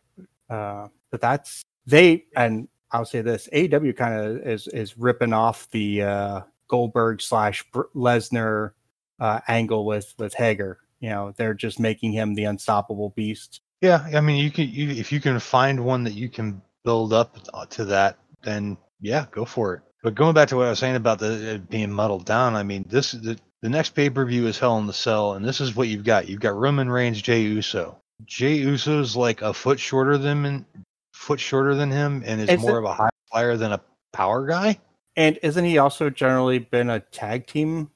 Uh, but that's they, and I'll say this: AEW kind of is is ripping off the uh, Goldberg slash Lesnar uh, angle with with Hager. You know, they're just making him the unstoppable beast. Yeah, I mean, you can you, if you can find one that you can build up uh, to that, then yeah, go for it. But going back to what I was saying about the it being muddled down, I mean, this the the next pay per view is Hell in the Cell, and this is what you've got. You've got Roman Reigns, Jey Uso. Jey Uso's like a foot shorter than him, foot shorter than him, and is Is more it- of a high flyer than a power guy. And isn't he also generally been a tag team?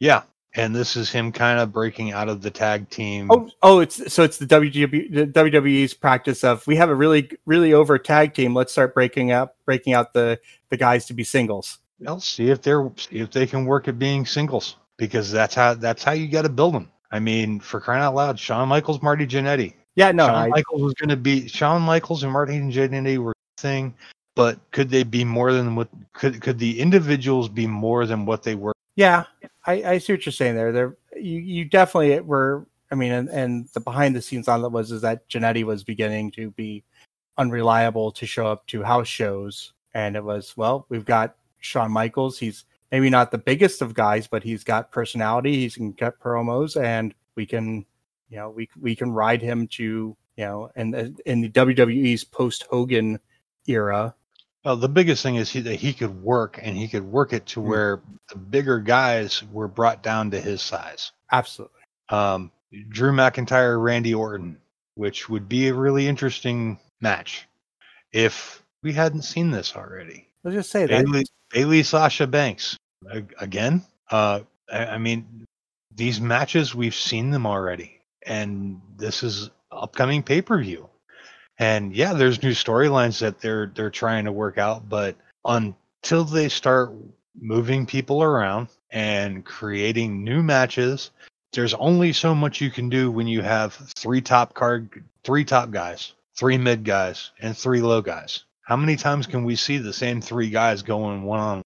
Yeah, and this is him kind of breaking out of the tag team. Oh, oh, it's so it's the the WWE's practice of we have a really really over tag team. Let's start breaking up breaking out the the guys to be singles. Well, see if they're see if they can work at being singles because that's how that's how you got to build them. I mean, for crying out loud, Shawn Michaels, Marty Jannetty. Yeah, no, Shawn I, Michaels was going to be Shawn Michaels and Marty Jannetty were thing, but could they be more than what could could the individuals be more than what they were? Yeah, I, I see what you're saying there. There, you, you definitely were. I mean, and, and the behind the scenes on that was is that Jannetty was beginning to be unreliable to show up to house shows, and it was well, we've got Shawn Michaels. He's maybe not the biggest of guys, but he's got personality. He can cut promos, and we can, you know, we we can ride him to you know, and in the WWE's post Hogan era, Well, the biggest thing is he, that he could work and he could work it to Mm. where the bigger guys were brought down to his size. absolutely. Um, Drew McIntyre, Randy Orton, which would be a really interesting match if we hadn't seen this already. Let's just say that Bayley, Bayley Sasha Banks again. Uh, I, I mean, these matches we've seen them already, and this is upcoming pay per view. And yeah, there's new storylines that they're they're trying to work out, but until they start moving people around and creating new matches, there's only so much you can do when you have three top card, three top guys, three mid guys, and three low guys. How many times can we see the same three guys going one on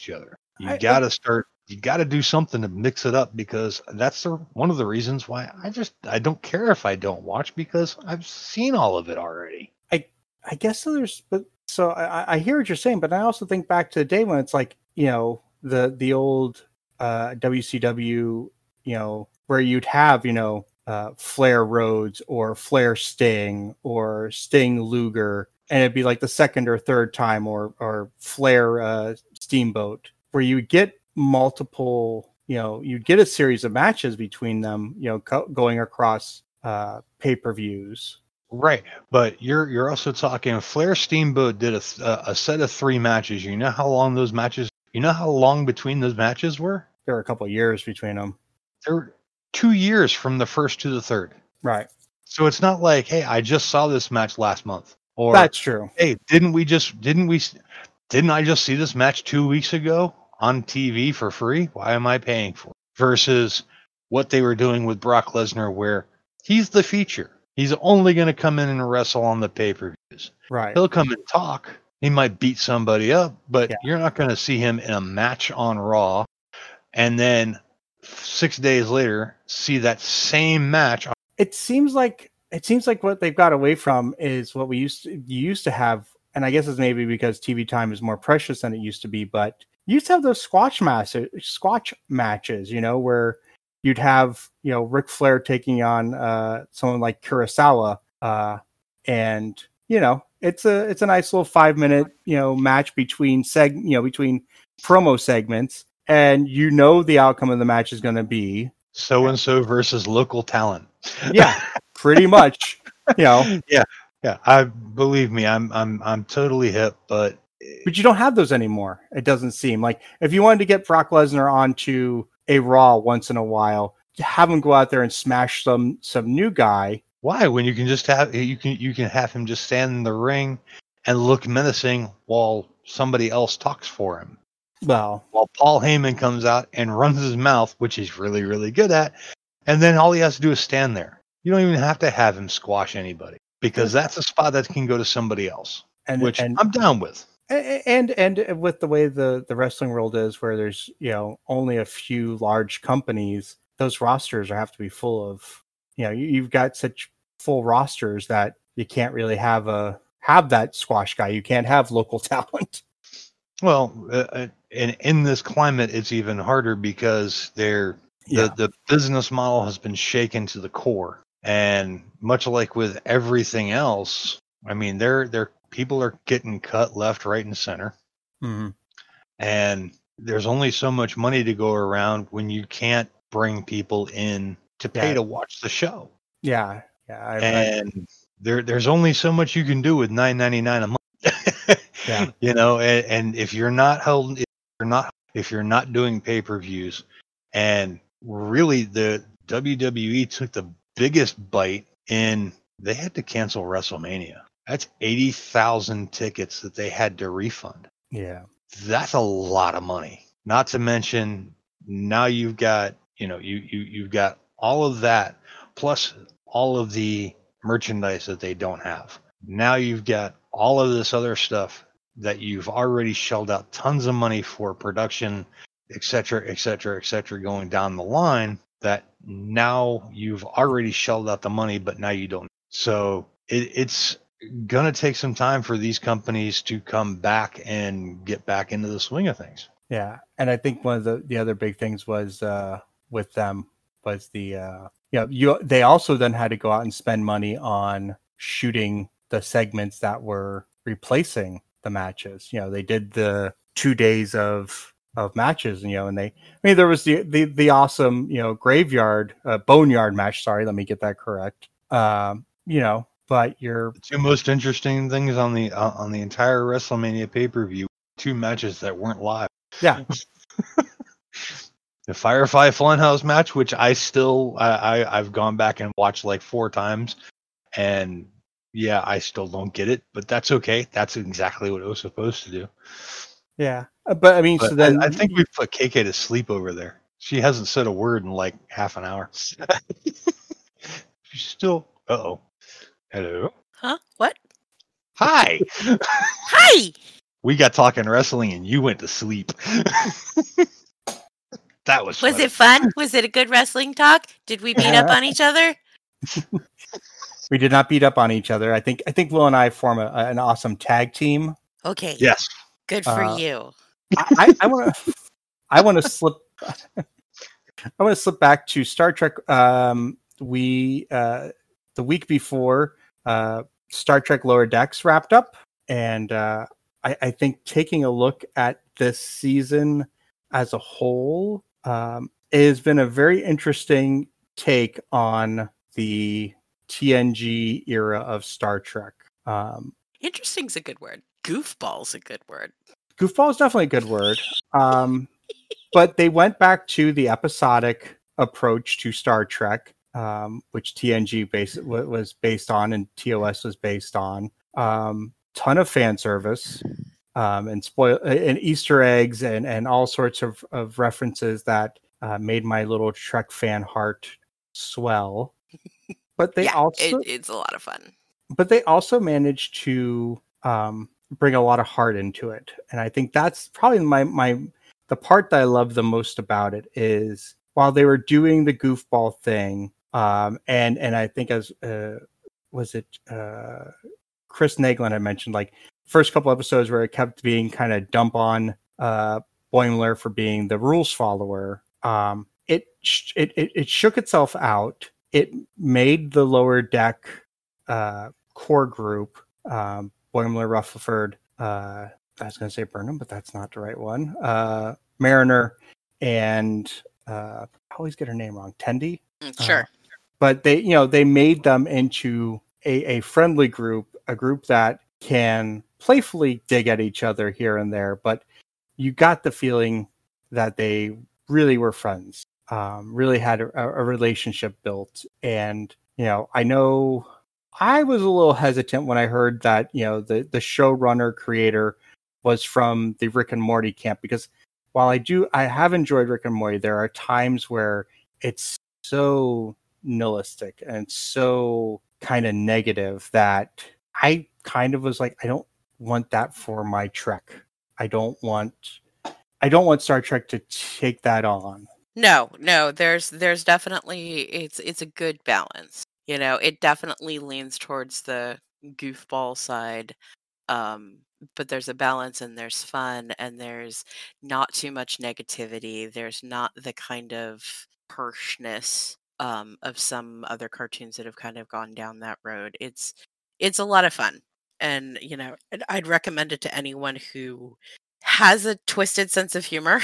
each other? You got to start. You got to do something to mix it up because that's the, one of the reasons why I just I don't care if I don't watch because I've seen all of it already. I I guess there's, but so I, I hear what you're saying, but I also think back to the day when it's like, you know, the the old uh, WCW, you know, where you'd have, you know, uh, Flair Rhodes or Flair Sting or Sting Luger, and it'd be like the second or third time, or or Flair uh, Steamboat, where you get multiple, you know, you'd get a series of matches between them, you know, co- going across uh, pay per views. Right, but you're you're also talking. Flair Steamboat did a, th- a set of three matches. You know how long those matches? You know how long between those matches were? There were a couple of years between them. There were two years from the first to the third. Right. So it's not like, hey, I just saw this match last month, or That's true. hey, didn't we just didn't we didn't I just see this match two weeks ago on TV for free? Why am I paying for it? Versus what they were doing with Brock Lesnar, where he's the feature. He's only going to come in and wrestle on the pay per views. Right. He'll come and talk. He might beat somebody up, but Yeah. you're not going to see him in a match on Raw, and then six days later see that same match. on- it seems like it seems like what they've got away from is what we used to used to have and i guess it's maybe because tv time is more precious than it used to be but you used to have those squash matches squash matches you know where you'd have you know Ric flair taking on uh someone like kurosawa uh and you know it's a it's a nice little five minute you know match between seg you know between promo segments and you know the outcome of the match is going to be So and so versus local talent. yeah [LAUGHS] pretty much you know yeah, yeah. I believe me, I'm I'm I'm totally hip, but but you don't have those anymore. It doesn't seem like if you wanted to get Brock Lesnar onto a Raw once in a while, to have him go out there and smash some some new guy. why when you can just have you can you can have him just stand in the ring and look menacing while somebody else talks for him. Well, While Paul Heyman comes out and runs his mouth, which he's really really good at, and then all he has to do is stand there. You don't even have to have him squash anybody because that's a spot that can go to somebody else, and which and, I'm down with. And and with the way the the wrestling world is, where there's you know only a few large companies, those rosters have to be full of you know you, you've got such full rosters that you can't really have a have that squash guy. You can't have local [LAUGHS] talent. Well, uh, uh, in in this climate, it's even harder because they're Yeah. the, the business model has been shaken to the core and much like with everything else i mean they're they're people are getting cut left right and center Mhm. and there's only so much money to go around when you can't bring people in to pay Yeah. to watch the show Yeah, yeah. I, I, and there there's only so much you can do with 9.99 a month [LAUGHS] Yeah. you know and, and if you're not held if you're not if you're not doing pay-per-views and really the WWE took the biggest bite in they had to cancel WrestleMania that's 80,000 tickets that they had to refund. Yeah, that's a lot of money. Not to mention now you've got you know you you you've got all of that plus all of the merchandise that they don't have. Now you've got all of this other stuff that you've already shelled out tons of money for production et cetera et cetera et cetera going down the line that now you've already shelled out the money but now you don't. So it, it's gonna take some time for these companies to come back and get back into the swing of things. yeah. And I think one of the the other big things was uh with them was the uh you know you they also then had to go out and spend money on shooting the segments that were replacing the matches. You know, they did the two days of of matches, you know, and they I mean there was the the the awesome, you know, graveyard uh, boneyard match, sorry, let me get that correct. Um, you know, but you're The two most interesting things on the uh, on the entire WrestleMania pay per view, two matches that weren't live. yeah, [LAUGHS] The Firefly Funhouse match, which I still I, I I've gone back and watched like four times, and yeah, I still don't get it, but that's okay. That's exactly what it was supposed to do. yeah. Uh, But I mean But so then I, I think we put KK to sleep over there. She hasn't said a word in like half an hour. [LAUGHS] She's still. Uh oh. Hello. Huh? What? Hi. Hi. we got talking wrestling and you went to sleep. [LAUGHS] that was. Was funny. it fun? Was it a good wrestling talk? Did we beat up [LAUGHS] on each other? we did not beat up on each other. I think I think Will and I form a, an awesome tag team. Okay. Yes. Good for Uh, you. I, I want to I want to [LAUGHS] slip I want to slip back to Star Trek. Um, we uh, the week before uh, Star Trek Lower Decks wrapped up, and uh, I, I think taking a look at this season as a whole um, it has been a very interesting take on the TNG era of Star Trek. Um, Interesting's a good word. Goofball's is a good word. goofball is definitely a good word. Um, but they went back to the episodic approach to Star Trek, um, which TNG base, wa- was based on and TOS was based on. Um, ton of fan service um, and spoil and Easter eggs and and all sorts of, of references that uh, made my little Trek fan heart swell. But they [LAUGHS] yeah, also it, it's a lot of fun. but they also managed to um, bring a lot of heart into it and i think that's probably my my the part that i love the most about it is while they were doing the goofball thing um, and and i think as uh, was it uh, chris naglin had mentioned like first couple episodes where it kept being kind of dump on uh, boimler for being the rules follower um, it, sh- it it it shook itself out it made the lower deck uh, core group, um, Boimler, Rutherford, uh, I was going to say Burnham, but that's not the right one. Uh, Mariner, and uh, I always get her name wrong. Tendi, Mm, Sure. But they, you know, they made them into a, a friendly group, a group that can playfully dig at each other here and there. But you got the feeling that they really were friends, um, really had a, a relationship built, and you know, I know I was a little hesitant when I heard that, you know, the the showrunner creator was from the Rick and Morty camp because while I do I have enjoyed Rick and Morty, there are times where it's so nihilistic and so kind of negative that I kind of was like, I don't want that for my Trek. I don't want I don't want Star Trek to take that on. No, no, there's there's definitely it's it's a good balance. You know, it definitely leans towards the goofball side. Um, but there's a balance and there's fun and there's not too much negativity. There's not the kind of harshness um of some other cartoons that have kind of gone down that road. It's it's a lot of fun. And you know, I'd, recommend it to anyone who has a twisted sense of humor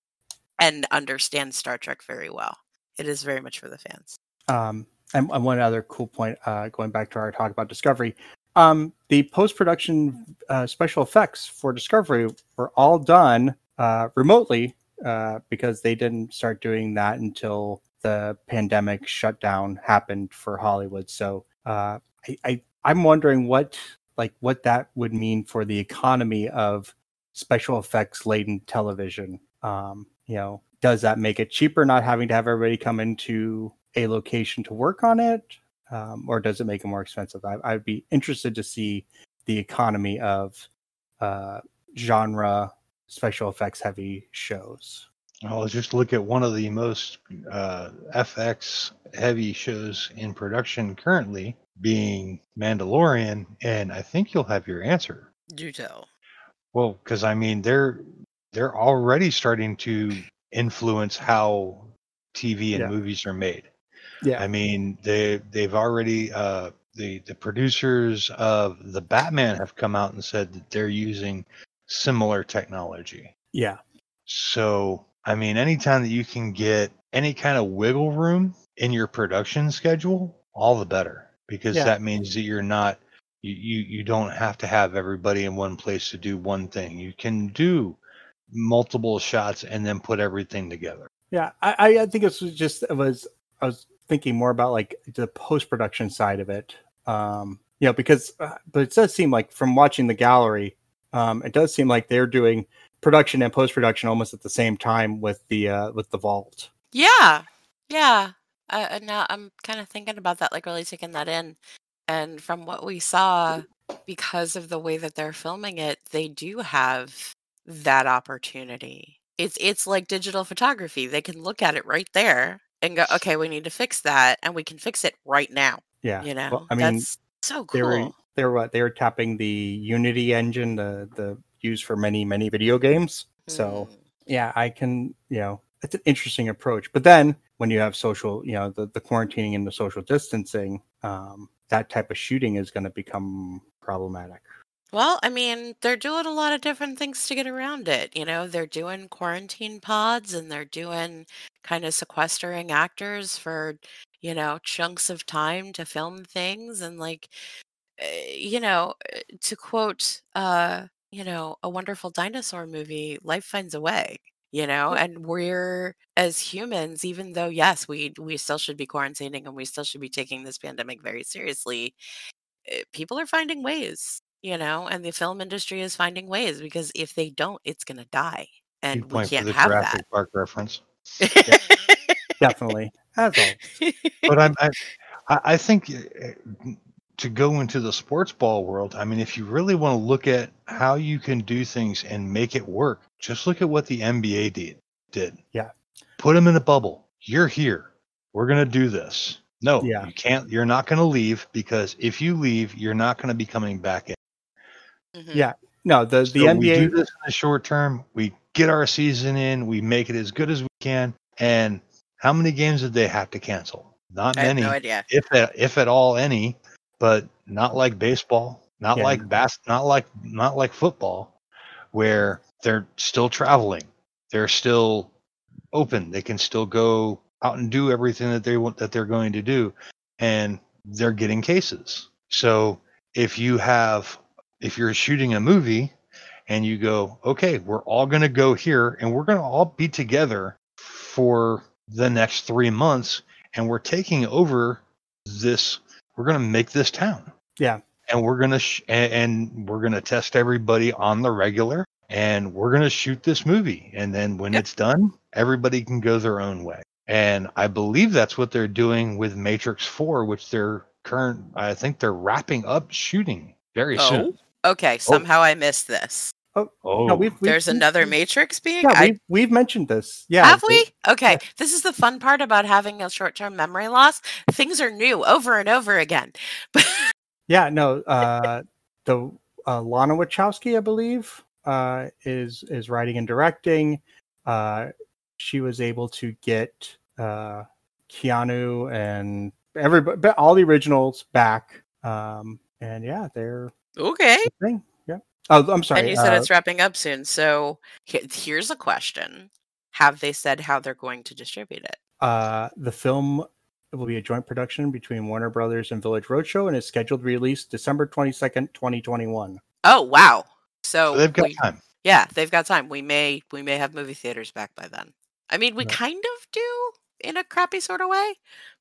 [LAUGHS] and understands Star Trek very well. It is very much for the fans. Um, and, and one other cool point, uh, going back to our talk about Discovery, um, the post production uh, special effects for Discovery were all done uh, remotely uh, because they didn't start doing that until the pandemic shutdown happened for Hollywood. So uh, I, I I'm wondering what like what that would mean for the economy of special effects laden television. Um, you know, does that make it cheaper not having to have everybody come into a location to work on it, um, or does it make it more expensive? I, I'd be interested to see the economy of uh, genre special effects heavy shows. I'll just look at one of the most uh, FX heavy shows in production currently, being Mandalorian, and I think you'll have your answer. Do tell. Well, because I mean, they're they're already starting to influence how TV and Yeah. movies are made. Yeah, I mean, they they've already uh, the the producers of the Batman have come out and said that they're using similar technology. yeah, So, I mean, anytime that you can get any kind of wiggle room in your production schedule, all the better, because Yeah. that means that you're not you, you you don't have to have everybody in one place to do one thing. You can do multiple shots and then put everything together. yeah. I, I- think it was just it was I was thinking more about like the post production side of it. Um, you know, because uh, but it does seem like from watching the gallery, um, it does seem like they're doing production and post production almost at the same time with the uh, with the vault. Yeah, yeah. Uh, and now I'm kind of thinking about that, like really taking that in. And from what we saw, because of the way that they're filming it, they do have that opportunity. It's it's like digital photography. They can look at it right there and go, okay, we need to fix that, and we can fix it right now. Yeah, You know, Well, I mean, that's so they were cool. they were what they were tapping the Unity engine, the the used for many many video games. So Mm. yeah, I can you know it's an interesting approach. But then when you have social, you know, the, the quarantining and the social distancing, um, that type of shooting is going to become problematic. Well, I mean, they're doing a lot of different things to get around it. You know, they're doing quarantine pods and they're doing kind of sequestering actors for, you know, chunks of time to film things. And like, eh, you know, eh, to quote, uh, you know, a wonderful dinosaur movie, life finds a way, you know, and we're as humans, even though, yes, we, we still should be quarantining and we still should be taking this pandemic very seriously, eh, people are finding ways you know, and the film industry is finding ways because if they don't, it's going to die, and we point for can't the have Jurassic Park reference. that. [LAUGHS] Definitely. As always. But I'm, I, I I think uh, to go into the sports ball world, I mean, if you really want to look at how you can do things and make it work, just look at what the NBA did. Did Yeah. put them in a bubble. You're here. We're gonna do this. No, Yeah. you can't. You're not gonna leave because if you leave, you're not gonna be coming back in. Mhm. Yeah. No, the, the So we do NBA, this in the short term. We get our season in. We make it as good as we can. And how many games did they have to cancel? Not I have many, no idea. if at, if at all any. But not like baseball, not Yeah. like bas, not like not like football, where they're still traveling. They're still open. They can still go out and do everything that they want that they're going to do, and they're getting cases. So if you have if you're shooting a movie and you go, okay, we're all going to go here and we're going to all be together for the next three months and we're taking over this, we're going to make this town. Yeah. And we're going to, sh- and, and we're going to test everybody on the regular and we're going to shoot this movie. And then when Yep. it's done, everybody can go their own way. And I believe that's what they're doing with Matrix 4, which they're current, I think they're wrapping up shooting very oh. soon. Okay, oh. somehow I missed this. Oh, no, we've, we've There's another Matrix being. Yeah, I, we've, we've mentioned this. Yeah. have we? Okay, this is the fun part about having a short-term memory loss. Things are new over and over again. [LAUGHS] Yeah, no, uh, the uh, Lana Wachowski, I believe, uh, is is writing and directing. Uh, she was able to get uh, Keanu and everybody, all the originals back. Um, and yeah, they're okay. The thing. Yeah. Oh, I'm sorry. And you said uh, it's wrapping up soon. So here's a question: Have they said how they're going to distribute it? Uh, the film will be a joint production between Warner Brothers and Village Roadshow and is scheduled to release December 22nd, 2021. Oh wow! So so they've got we- time. Yeah, they've got time. We may we may have movie theaters back by then. I mean, we Right. kind of do in a crappy sort of way,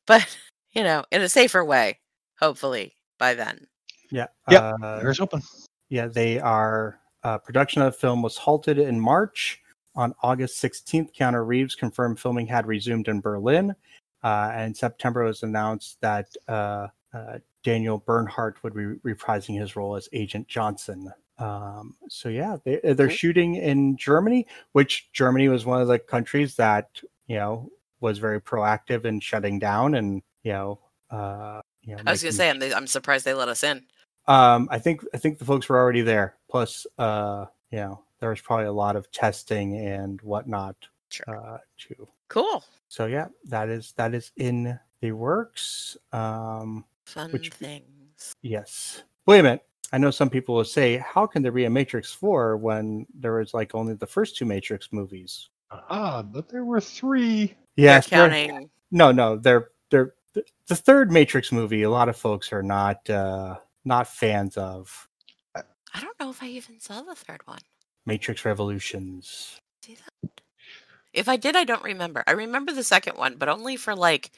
but [LAUGHS] you know, in a safer way, hopefully by then. Yeah. Yeah. Uh, There's open. Yeah, they are. Uh, production of the film was halted in March. On August 16th, Keanu Reeves confirmed filming had resumed in Berlin. Uh, and in September, it was announced that uh, uh, Daniel Bernhardt would be reprising his role as Agent Johnson. Um, so yeah, they, they're Cool. shooting in Germany, which Germany was one of the countries that you know was very proactive in shutting down and you know. Uh, you know I was gonna say, I'm, I'm surprised they let us in. Um, I think I think the folks were already there. Plus, uh, you know, there was probably a lot of testing and whatnot Sure. uh, too. Cool, So yeah, that is that is in the works. Um, fun Which- things. yes. Wait a minute. I know some people will say, "How can there be a Matrix Four when there was like only the first two Matrix movies?" Ah, but there were three. Yes, They're they're- counting. no, no, they're they're the, the third Matrix movie. A lot of folks are not uh, not fans of uh, I don't know if I even saw the third one. Matrix Revolutions. See that? If I did, I don't remember. I remember the second one, but only for like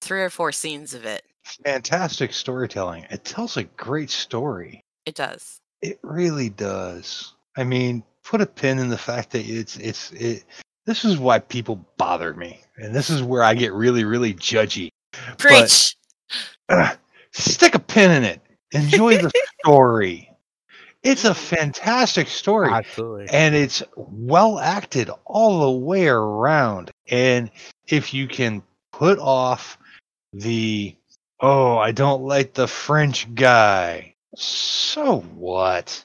three or four scenes of it. Fantastic storytelling. It tells a great story. It does. It really does. I mean, put a pin in the fact that it's it's it. This is why people bother me, and this is where I get really really judgy. Preach. Ugh, [CLEARS THROAT] stick a pin in it. Enjoy the story. It's a [LAUGHS] fantastic story. Absolutely. and it's well acted all the way around. And if you can put off the oh, I don't like the French guy, so what?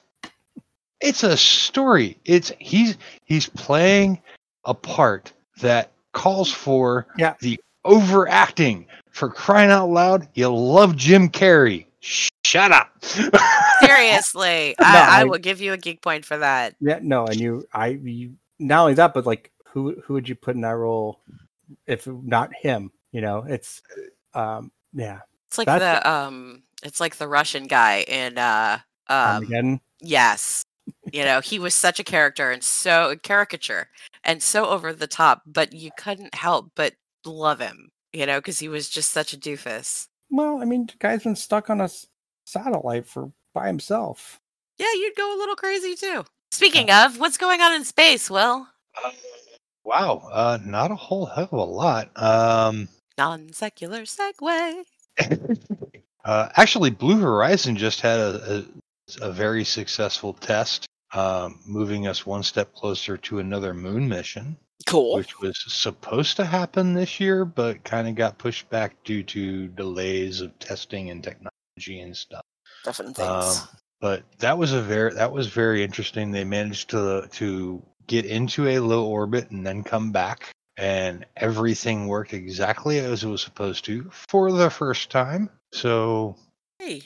It's a story. It's he's he's playing a part that calls for Yeah. the overacting. For crying out loud, you love Jim Carrey. Shut up. [LAUGHS] Seriously, No, I, I I- will give you a geek point for that. Yeah, no, and you, I, you, not only that, but like, who, who would you put in that role if not him? You know, it's, um, yeah, It's like That's- the um, it's like the Russian guy in uh, um, Armageddon. yes, you know, he was such a character and so caricature and so over the top, but you couldn't help but love him, you know, because he was just such a doofus. Well, I mean, the guy's been stuck on a s- satellite for by himself. Yeah, you'd go a little crazy too. Speaking of, what's going on in space? Will Uh, wow, uh, not a whole heck of a lot. Um, non secular segue. [LAUGHS] uh, actually, Blue Horizon just had a, a, a very successful test, um, moving us one step closer to another moon mission, Cool. which was supposed to happen this year, but kind of got pushed back due to delays of testing and technology and stuff. Different Um, but that was a very that was very interesting. They managed to to get into a low orbit and then come back, and everything worked exactly as it was supposed to for the first time. So hey,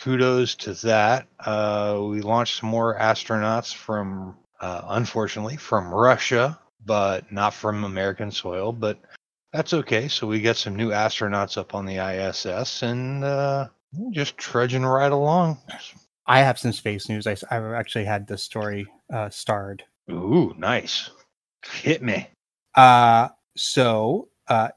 kudos to that. Uh, we launched some more astronauts from, uh, unfortunately, from Russia, but not from American soil. But that's okay. So we got some new astronauts up on the ISS, and uh, just trudging right along. I have some space news. I, I actually had this story uh, starred. Ooh, nice. Hit me. Uh, so uh,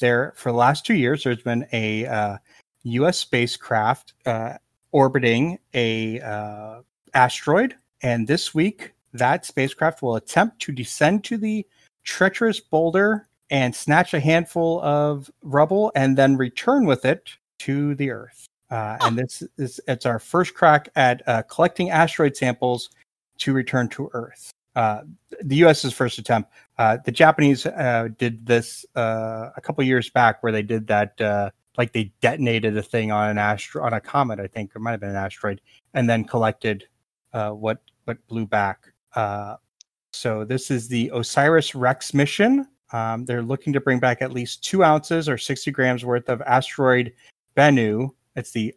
there for the last two years, there's been a uh, U.S. spacecraft uh, orbiting a uh, asteroid, and this week that spacecraft will attempt to descend to the treacherous boulder and snatch a handful of rubble, and then return with it to the Earth. Uh, and this is it's our first crack at uh, collecting asteroid samples to return to Earth. Uh, the U.S.'s first attempt. Uh, the Japanese uh, did this uh, a couple years back, where they did that, uh, like they detonated a thing on an astro on a comet, I think, it might have been an asteroid, and then collected uh, what what blew back. Uh, so this is the Osiris Rex mission. Um, they're looking to bring back at least two ounces or 60 grams worth of asteroid Bennu. It's the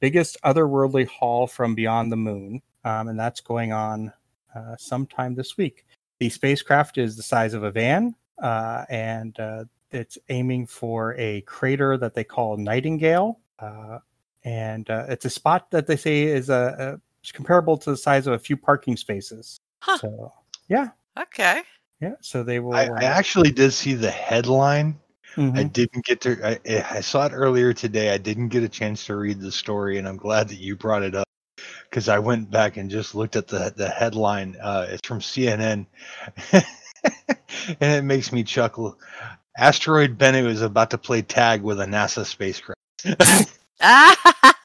biggest otherworldly haul from beyond the moon, um, and that's going on uh, sometime this week. The spacecraft is the size of a van, uh, and uh, it's aiming for a crater that they call Nightingale. Uh, and uh, it's a spot that they say is a, a comparable to the size of a few parking spaces. Huh. So yeah, Okay. yeah. So they will. I, I actually did see the headline. I Mhm. didn't get to. I, I saw it earlier today. I didn't get a chance to read the story, and I'm glad that you brought it up because I went back and just looked at the the headline. Uh, it's from CNN, [LAUGHS] and it makes me chuckle. Asteroid Bennu is about to play tag with a NASA spacecraft. [LAUGHS] [LAUGHS]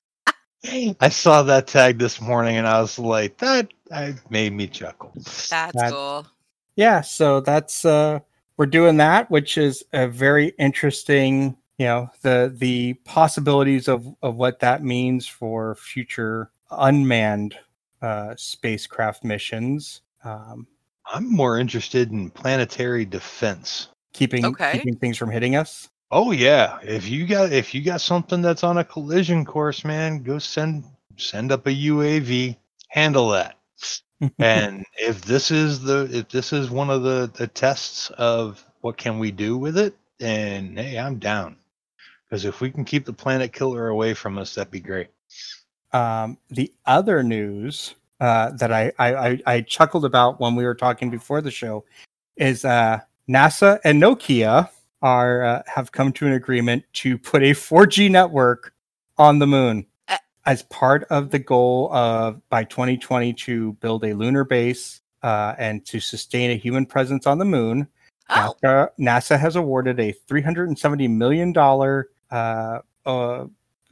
I saw that tag this morning, and I was like, that I made me chuckle. that's That- cool. yeah so that's uh we're doing that which is a very interesting you know the the possibilities of of what that means for future unmanned uh spacecraft missions um I'm more interested in planetary defense. keeping Okay. keeping things from hitting us Oh yeah, if you got if you got something that's on a collision course, man, go send send up a UAV, handle that. [LAUGHS] and if this is the if this is one of the the tests of what can we do with it, and hey, I'm down. Because if we can keep the planet killer away from us, that'd be great. um the other news uh that I, I i i chuckled about when we were talking before the show is uh nasa and nokia are uh, have come to an agreement to put a 4g network on the moon Uh. as part of the goal of by 2020 to build a lunar base uh, and to sustain a human presence on the moon Oh, NASA, NASA has awarded a $370 million uh, uh,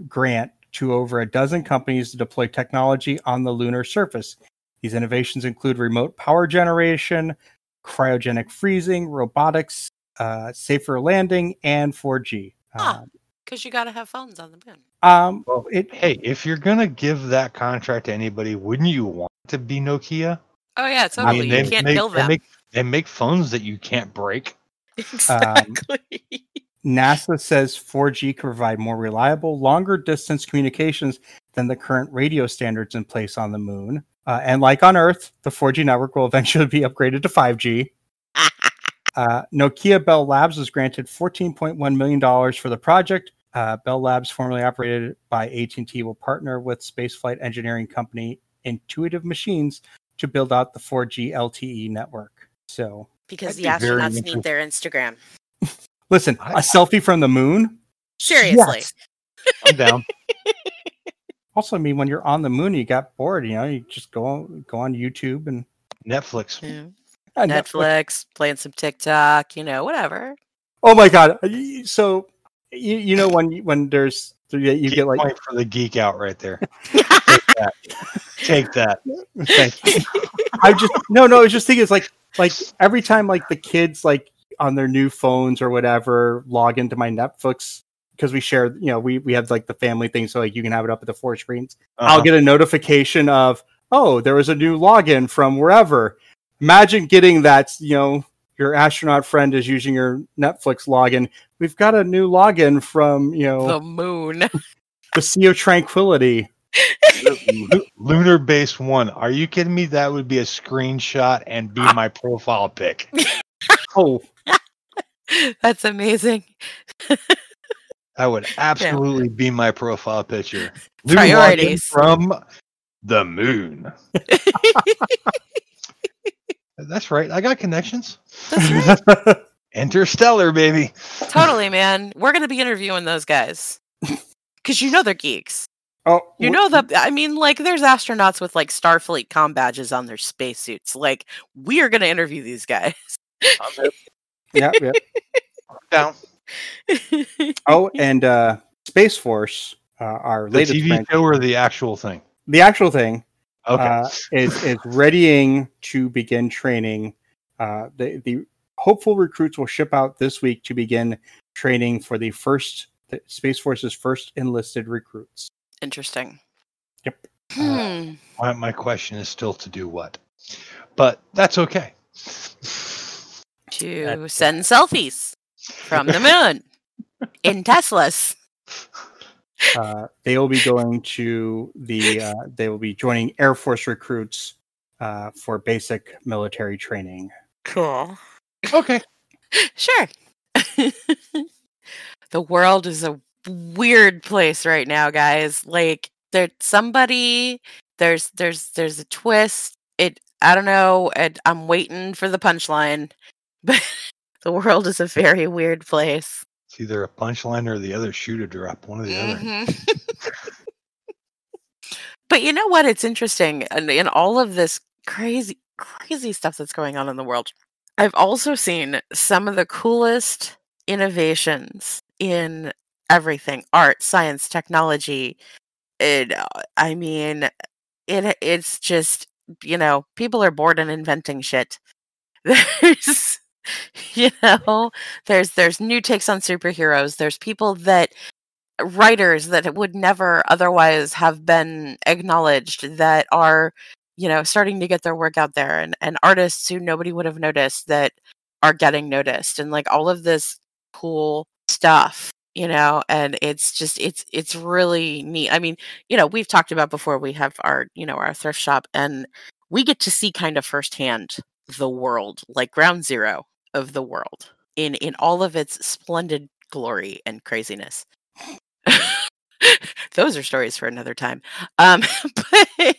grant to over a dozen companies to deploy technology on the lunar surface. These innovations include remote power generation, cryogenic freezing, robotics, uh, safer landing, and 4G. Huh. because you got to have phones on the moon. Um, um, Well, it, Hey, if you're gonna give that contract to anybody, wouldn't you want it to be Nokia? Oh yeah, totally. they you can't make, kill they them. make they make phones that you can't break. [LAUGHS] Exactly. NASA says 4G can provide more reliable, longer distance communications than the current radio standards in place on the moon. Uh, and like on Earth, the 4G network will eventually be upgraded to 5G. [LAUGHS] Uh, Nokia Bell Labs was granted $14.1 million for the project. Uh, Bell Labs, formerly operated by AT&T, will partner with spaceflight engineering company Intuitive Machines to build out the 4G LTE network. So, because the be astronauts need their Instagram. [LAUGHS] listen, I- a selfie from the moon. Seriously. Yes. I'm down. [LAUGHS] Also, I mean, when you're on the moon, you got bored. You know, you just go on, go on YouTube and Netflix. Yeah. Uh, Netflix, playing some TikTok, you know, whatever. Oh my god! So you, you know when when there's you Geek get like point for the geek out right there. [LAUGHS] Take that. [LAUGHS] Thank you. I just no no. I was just thinking it's like like every time like the kids like on their new phones or whatever log into my Netflix because we share you know we we have like the family thing so like you can have it up at the four screens. I'll Uh-huh. get a notification of oh there was a new login from wherever. Imagine getting that you know your astronaut friend is using your Netflix login. We've got a new login from you know The moon. [LAUGHS] the Sea of Tranquility. Lunar base one. Are you kidding me? That would be a screenshot and be my profile pic. [LAUGHS] Oh, That's amazing. That would [LAUGHS] absolutely be my profile picture. Login Priorities. from the moon. That's right. I got connections. That's right. [LAUGHS] Interstellar, baby. totally, man. We're going to be interviewing those guys. Because you know they're geeks. oh, You know that, I mean, like, there's astronauts with, like, Starfleet com badges on their spacesuits. Like, we are going to interview these guys. yeah, yeah. Down. [LAUGHS] Oh, and uh, Space Force, uh, our The latest TV brand, show or the actual thing? the actual thing, Okay. uh, is is readying to begin training. Uh, the the hopeful recruits will ship out this week to begin training for the first the Space Force's first enlisted recruits. Interesting. Yep. Hmm. my, my question is still to do what? But that's okay. to send selfies from the moon [LAUGHS] in Teslas. Uh, they will be going to the. Uh, they will be joining Air Force recruits uh, for basic military training. Cool. Okay. [LAUGHS] Sure. [LAUGHS] the world is a weird place right now, guys. Like there's somebody there's there's there's a twist. It I don't know, and I'm waiting for the punchline. [LAUGHS] But the world is a very weird place. It's either a punchline or the other shoe to drop. One or the other. Mhm. [LAUGHS] but you know what? It's interesting. And in all of this crazy, crazy stuff that's going on in the world, I've also seen some of the coolest innovations in everything art, science, technology. It, uh, I mean, it it's just, you know, people are bored and inventing shit. [LAUGHS] There's [LAUGHS] you know there's there's new takes on superheroes there's people that uh, writers that would never otherwise have been acknowledged that are you know starting to get their work out there and and artists who nobody would have noticed that are getting noticed and like all of this cool stuff you know and it's just it's it's really neat. I mean you know we've talked about before we have our you know our thrift shop and we get to see kind of firsthand the world like ground zero of the world in in all of its splendid glory and craziness. [LAUGHS] Those are stories for another time. Um [LAUGHS] but,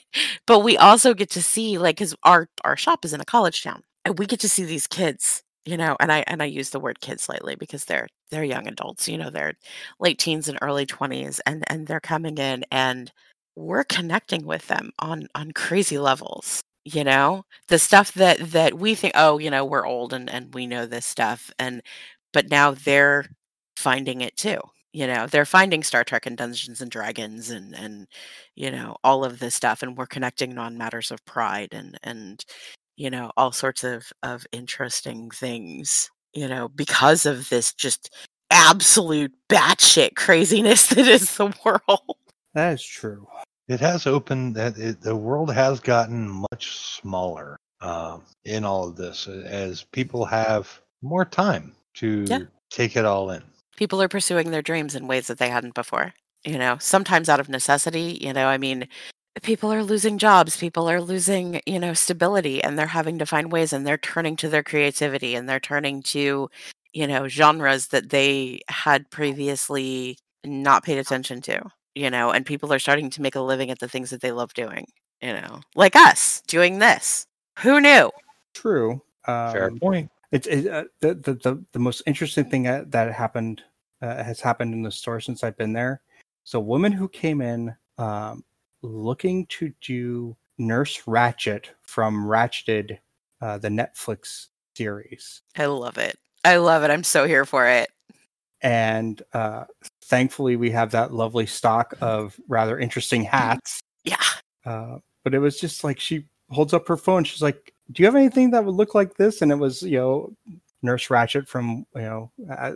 but we also get to see like because our our shop is in a college town and we get to see these kids you know and i and i use the word kids slightly because they're they're young adults you know they're late teens and early 20s and and they're coming in and we're connecting with them on on crazy levels you know the stuff that that we think oh you know we're old and and we know this stuff and but now they're finding it too you know they're finding star trek and dungeons and dragons and and you know all of this stuff and we're connecting on matters of pride and and you know all sorts of of interesting things you know because of this just absolute batshit craziness [LAUGHS] that is the world That is true. It has opened that it, the world has gotten much smaller um, in all of this uh, as people have more time to Yeah. take it all in. people are pursuing their dreams in ways that they hadn't before you know sometimes out of necessity you know i mean people are losing jobs people are losing you know stability and they're having to find ways and they're turning to their creativity and they're turning to you know genres that they had previously not paid attention to you know and people are starting to make a living at the things that they love doing you know like us doing this who knew True. Um, Fair point. It's it, uh, the, the the the most interesting thing that, that happened uh, has happened in the store since I've been there. So, a woman who came in um, looking to do Nurse Ratched from Ratched, uh, the Netflix series, i love it i love it i'm so here for it and uh, thankfully we have that lovely stock of rather interesting hats. yeah Uh, but it was just like she holds up her phone. She's like, "Do you have anything that would look like this?" And it was, you know, Nurse Ratched from, you know, uh,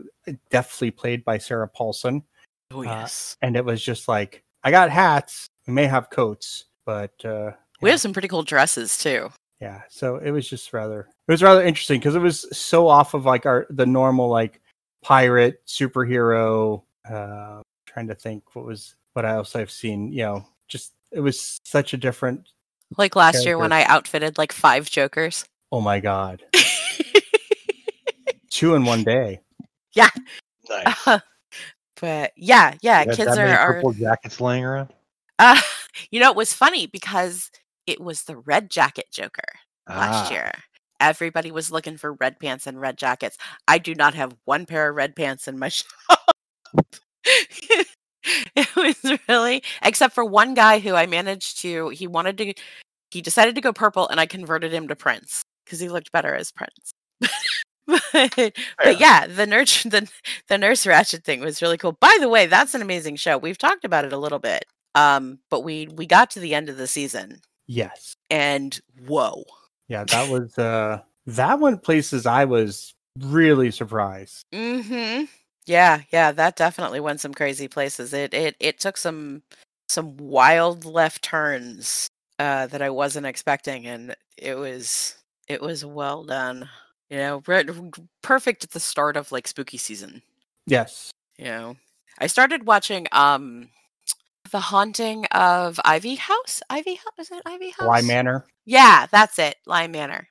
deftly played by Sarah Paulson. oh Uh, yes And it was just like, "I got hats. We may have coats, but uh, we yeah, have some pretty cool dresses too yeah." So it was just rather, it was rather interesting because it was so off of like our the normal like pirate superhero. Uh, trying to think what was what else I've seen. You know, just it was such a different. Like last year when I outfitted like five Jokers. Oh my god, [LAUGHS] two in one day. Yeah. Nice. but yeah, yeah, You got kids that are, many are purple jackets laying around. uh, [LAUGHS] you know, it was funny because it was the red jacket Joker last Ah, year. Everybody was looking for red pants and red jackets. I do not have one pair of red pants in my [LAUGHS] shop. [LAUGHS] it was really, except for one guy who I managed to, he wanted to, he decided to go purple and I converted him to Prince because he looked better as Prince. [LAUGHS] but, Fair. but yeah, the nurse, the, the nurse ratched thing was really cool. By the way, that's an amazing show. We've talked about it a little bit. Um, but we we got to the end of the season Yes. and whoa. Yeah, that was uh that went places I was really surprised. Mm-hmm. Yeah, yeah, that definitely went some crazy places. It it it took some some wild left turns uh that I wasn't expecting and it was it was well done. You know, re- perfect at the start of like spooky season, Yes. you know. I started watching um The Haunting of Ivy House. Ivy House is it Ivy House? Bly Manor? Yeah, that's it. Bly Manor.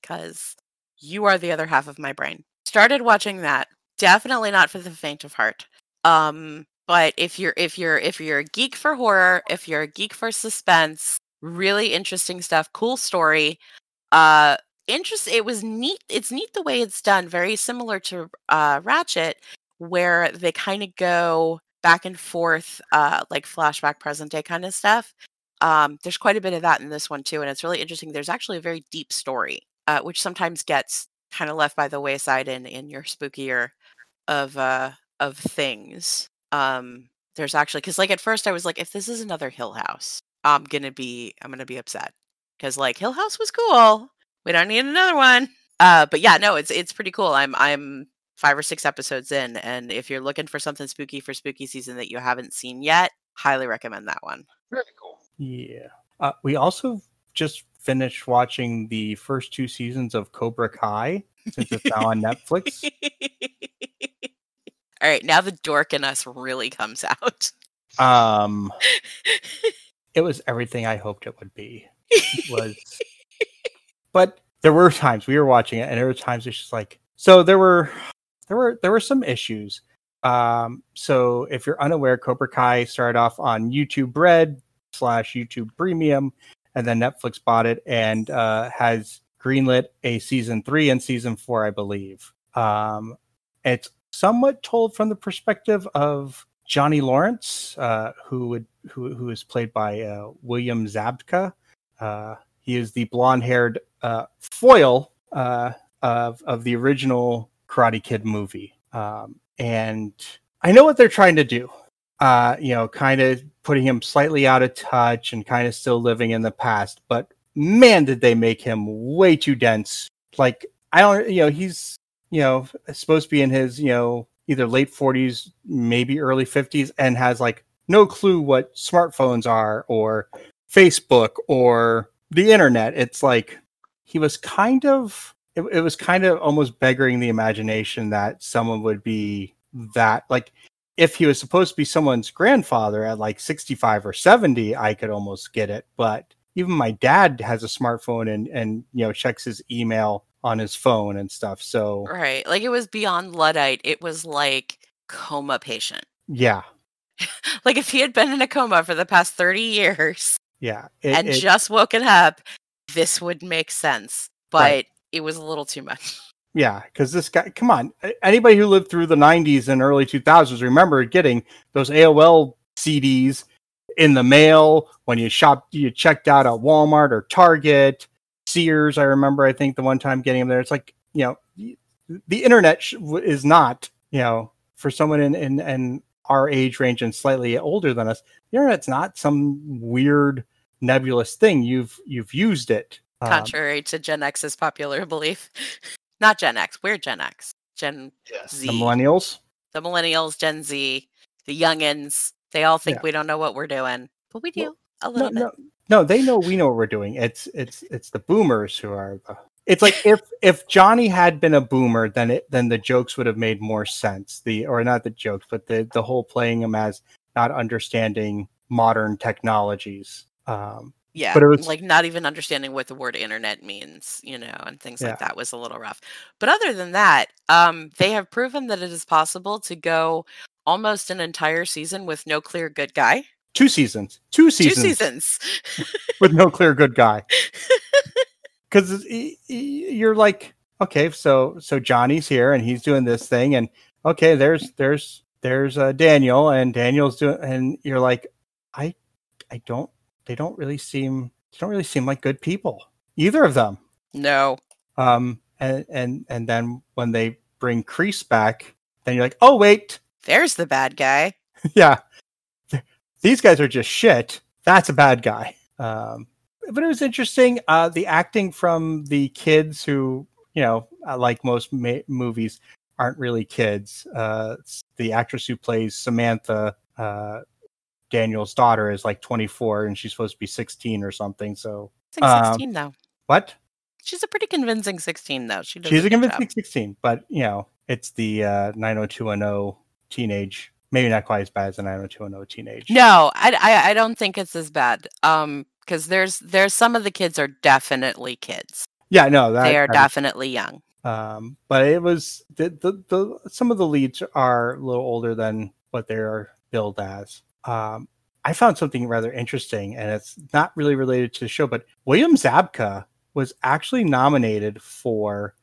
Because you are the other half of my brain. Started watching that. Definitely not for the faint of heart. Um, but if you're if you're if you're a geek for horror, if you're a geek for suspense, really interesting stuff, cool story. Uh interest it was neat. It's neat the way it's done, very similar to uh Ratched, where they kind of go back and forth, uh like flashback present day kind of stuff um, there's quite a bit of that in this one too, and it's really interesting. There's actually a very deep story, uh, which sometimes gets kind of left by the wayside in in your spookier of uh of things. Um, there's actually because like at first I was like, if this is another Hill House, I'm gonna be I'm gonna be upset because like Hill House was cool. We don't need another one. Uh, but yeah, no, it's it's pretty cool. I'm I'm five or six episodes in, and if you're looking for something spooky for spooky season that you haven't seen yet, highly recommend that one. very cool. Yeah. Uh, we also just finished watching the first two seasons of Cobra Kai since it's now on Netflix. [LAUGHS] All right, now the dork in us really comes out. Um, [LAUGHS] it was everything I hoped it would be. It was, but there were times we were watching it, and there were times it's just like so. There were there were there were some issues. Um, so if you're unaware, Cobra Kai started off on YouTube Red slash YouTube Premium, and then Netflix bought it and uh, has greenlit a season three and season four, I believe. Um, it's somewhat told from the perspective of Johnny Lawrence, uh, who would who who is played by uh, William Zabka. Uh, he is the blonde-haired uh, foil uh, of of the original Karate Kid movie, um, and I know what they're trying to do. Uh, you know, kind of putting him slightly out of touch and kind of still living in the past. But man, did they make him way too dense. Like I don't, you know, he's you know supposed to be in his you know either late 40s, maybe early 50s, and has like no clue what smartphones are or Facebook or the internet. It's like he was kind of it, it was kind of almost beggaring the imagination that someone would be that like if he was supposed to be someone's grandfather at like 65 or 70 i could almost get it but even my dad has a smartphone and and you know checks his email on his phone and stuff so Right. Like it was beyond Luddite. It was like coma patient. [LAUGHS] yeah Like if he had been in a coma for the past 30 years yeah [LAUGHS] it, and it- just woken up, this would make sense. But Right. It was a little too much. [LAUGHS] Yeah, because this guy, come on, anybody who lived through the 90s and early 2000s remember getting those AOL CDs in the mail when you shopped, you checked out at Walmart or Target, Sears. I remember, I think the one time getting them there. It's like, you know, the internet is not, you know, for someone in, in, in our age range and slightly older than us, the internet's not some weird nebulous thing. You've, you've used it. Um, Contrary to Gen X's popular [LAUGHS] belief. Not Gen X. We're Gen X. Gen Yes. Z. the millennials. the millennials, Gen Z, the youngins, they all think Yeah. we don't know what we're doing, but we do Well, a no, little bit. no, no, they know we know what we're doing. It's it's it's the boomers who are the. It's like if if Johnny had been a boomer, then it then the jokes would have made more sense. The or not the jokes, but the the whole playing him as not understanding modern technologies. Um, Yeah, But it was- like not even understanding what the word internet means, you know, and things Yeah. like that was a little rough. But other than that, um, they have proven that it is possible to go almost an entire season with no clear good guy. two seasons, two seasons, Two seasons. [LAUGHS] with no clear good guy. [LAUGHS] Because you're like, okay, so so Johnny's here and he's doing this thing, and okay, there's there's there's uh, Daniel, and Daniel's doing, and you're like, I I don't, they don't really seem, they don't really seem like good people, either of them. no. Um, and and and then when they bring Kreese back, then you're like, oh wait, There's the bad guy. [LAUGHS] yeah, these guys are just shit. That's a bad guy. Um, but it was interesting. Uh, the acting from the kids who, you know, uh, like most ma- movies, aren't really kids. Uh, the actress who plays Samantha, uh, Daniel's daughter, is like 24 and she's supposed to be 16 or something. So I Um, 16 though. what? She's a pretty convincing 16 though. She does She's a good convincing job. 16, but you know, it's the uh, 90210 teenage. Maybe not quite as bad as the 90210 teenage. No, I, I I don't think it's as bad. Um, because there's there's some of the kids are definitely kids. Yeah, no, that, they are that- definitely young. um but it was the, the the some of the leads are a little older than what they are billed as um i found something rather interesting and it's not really related to the show but william zabka was actually nominated for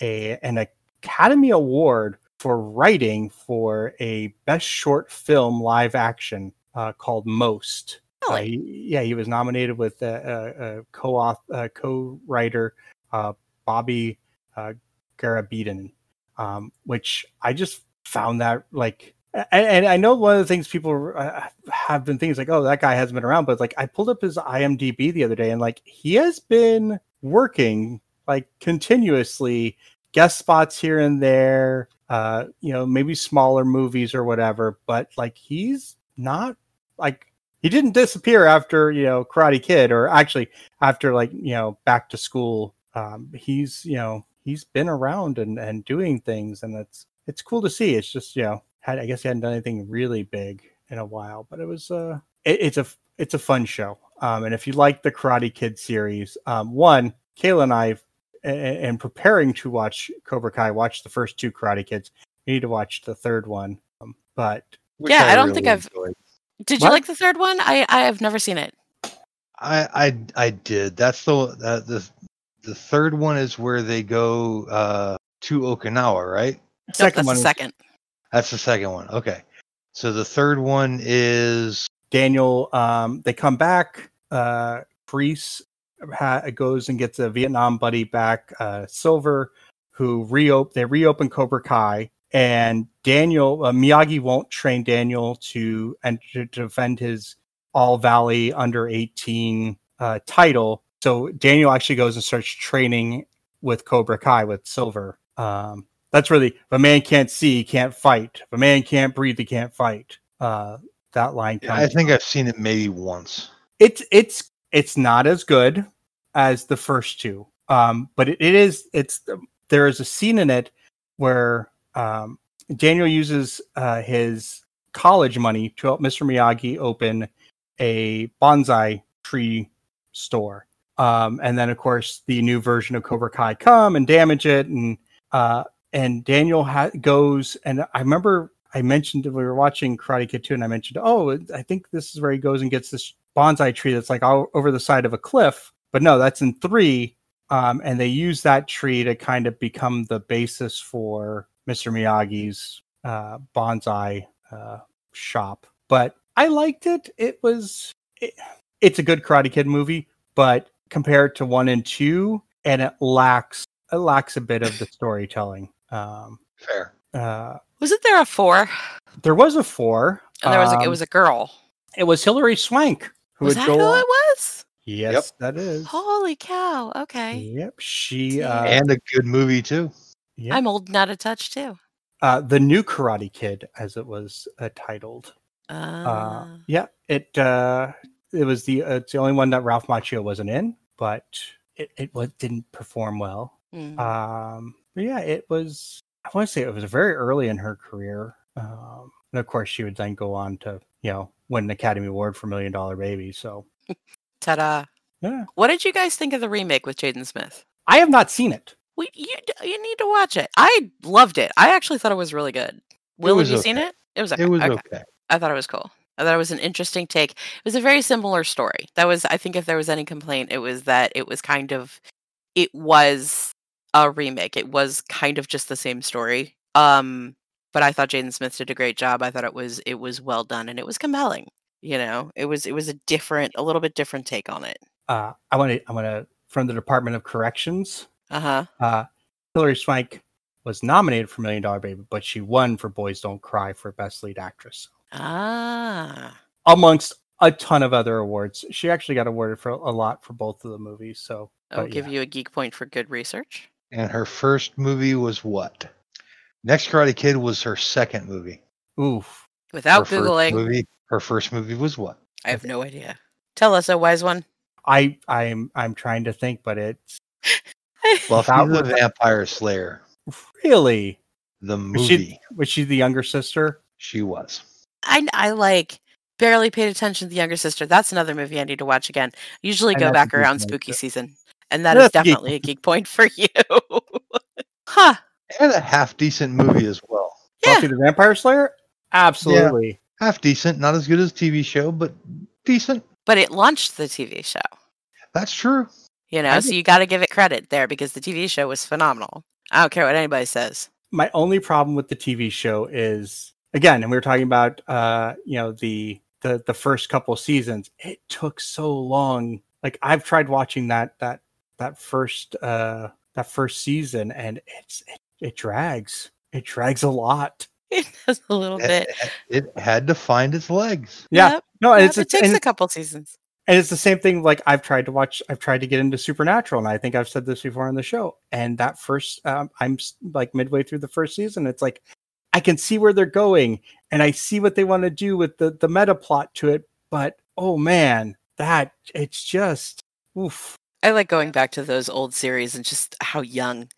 a an academy award for writing for a best short film live action uh, called most uh, Really? he- yeah, he was nominated with a, a, a co-author, uh, co-writer uh, Bobby uh, Garabedian, um, which I just found that like, and, and I know one of the things people uh, have been thinking is like, oh, that guy hasn't been around, but like I pulled up his IMDb the other day, and like he has been working like continuously, guest spots here and there, uh, you know, maybe smaller movies or whatever, but like he's not like he didn't disappear after you know Karate Kid or actually after like you know Back to School. Um, he's you know he's been around and and doing things, and it's it's cool to see. It's just you know had I guess he hadn't done anything really big in a while, but it was uh it, it's a it's a fun show. Um, and if you like the Karate Kid series, um, one Kaila and I, and preparing to watch Cobra Kai, watched the first two Karate Kids. We need to watch the third one, um, but Yeah, I don't think I've- enjoyed. Did you like the third one? I I have never seen it. I I I did. That's the uh, the the third one is where they go uh to Okinawa, right? Nope, second that's one the is second. That's the second one. Okay. So the third one is Daniel, um, they come back. Uh, Kreese ha- goes and gets a Vietnam buddy back, uh, Silver, who reopen. They reopen Cobra Kai, and Daniel uh, Miyagi won't train Daniel to and to defend his All Valley under eighteen uh, title. So Daniel actually goes and starts training with Cobra Kai with Silver. Um, that's really if a man can't see, he can't fight. If a man can't breathe, he can't fight. Uh, that line comes. I think I've seen it maybe once. it's it's it's not as good as the first two Um, but it, it is it's there is a scene in it where um, Daniel uses uh, his college money to help Mr. Miyagi open a bonsai tree store. Um, and then, of course, the new version of Cobra Kai come and damage it, and uh, and Daniel ha- goes. And I remember I mentioned we were watching Karate Kid 2, and I mentioned, oh, I think this is where he goes and gets this bonsai tree that's like all over the side of a cliff. But no, that's in three. Um, and they use that tree to kind of become the basis for Mr. Miyagi's uh, bonsai uh, shop. But I liked it. It was, it, it's a good Karate Kid movie, but compared to one and two, and it lacks it lacks a bit of the storytelling. Um, Fair. uh, Wasn't there a four? there was a four. And there was a, it um, was a girl. it was Hilary Swank who Was that who on- it was? Yes, that is. Holy cow! Okay, Yep, she. Uh, and a good movie too. yep. I'm old and out of touch too. uh, the new Karate Kid, as it was uh, titled. Uh, Uh, yeah, it uh, it was the uh, it's the only one that Ralph Macchio wasn't in, but it it was, didn't perform well. mm. Um, but yeah, it was. I want to say it was very early in her career, um, and of course she would then go on to you know win an Academy Award for Million Dollar Baby. So [LAUGHS] Ta-da! yeah, What did you guys think of the remake with Jaden Smith? I have not seen it. We, you you need to watch it. I loved it. I actually thought it was really good. Will, have you seen it? It was okay. It was okay. okay. I thought it was cool. I thought it was an interesting take. It was a very similar story. That was, I think, if there was any complaint, it was that it was kind of, it was a remake. It was kind of just the same story. Um, but I thought Jaden Smith did a great job. I thought it was, it was well done and it was compelling. You know, it was, it was a different, a little bit different take on it. Uh, I want to. I want to from the Department of Corrections. Uh huh. Uh, Hilary Swank was nominated for Million Dollar Baby, but she won for Boys Don't Cry for Best Lead Actress, Ah. amongst a ton of other awards. She actually got awarded for a lot for both of the movies. So I'll give yeah. you a geek point for good research. And her first movie was what? Next Karate Kid was her second movie. oof. Without her first Googling, movie. Her first movie was what? I have no idea. Tell us, a wise one. I I'm I'm trying to think, but it's [LAUGHS] Buffy That the was- Vampire Slayer. really The was movie. she was she the younger sister? She was. I I like barely paid attention to the younger sister. That's another movie I need to watch again. Usually go back around spooky but- season, and that is That's a geek definitely a geek point for you. huh? And a half decent movie as well. Yeah. Buffy the Vampire Slayer? Absolutely. Half decent, not as good as TV show, but decent. But it launched the TV show. That's true. You know, I so you got to give it credit there because the TV show was phenomenal. I don't care what anybody says. My only problem with the TV show is again, and we were talking about uh, you know, the the the first couple seasons, it took so long. Like I've tried watching that that that first uh that first season and it's it, it drags. It drags a lot. It does a little bit. It, it had to find its legs. Yeah. Yep, No, yep, it's, it takes a couple seasons. and it's the same thing. Like I've tried to watch, I've tried to get into Supernatural, and I think I've said this before on the show. And that first, um, I'm like midway through the first season. It's like I can see where they're going, and I see what they want to do with the the meta plot to it. But oh man, that it's just oof. I like going back to those old series and just how young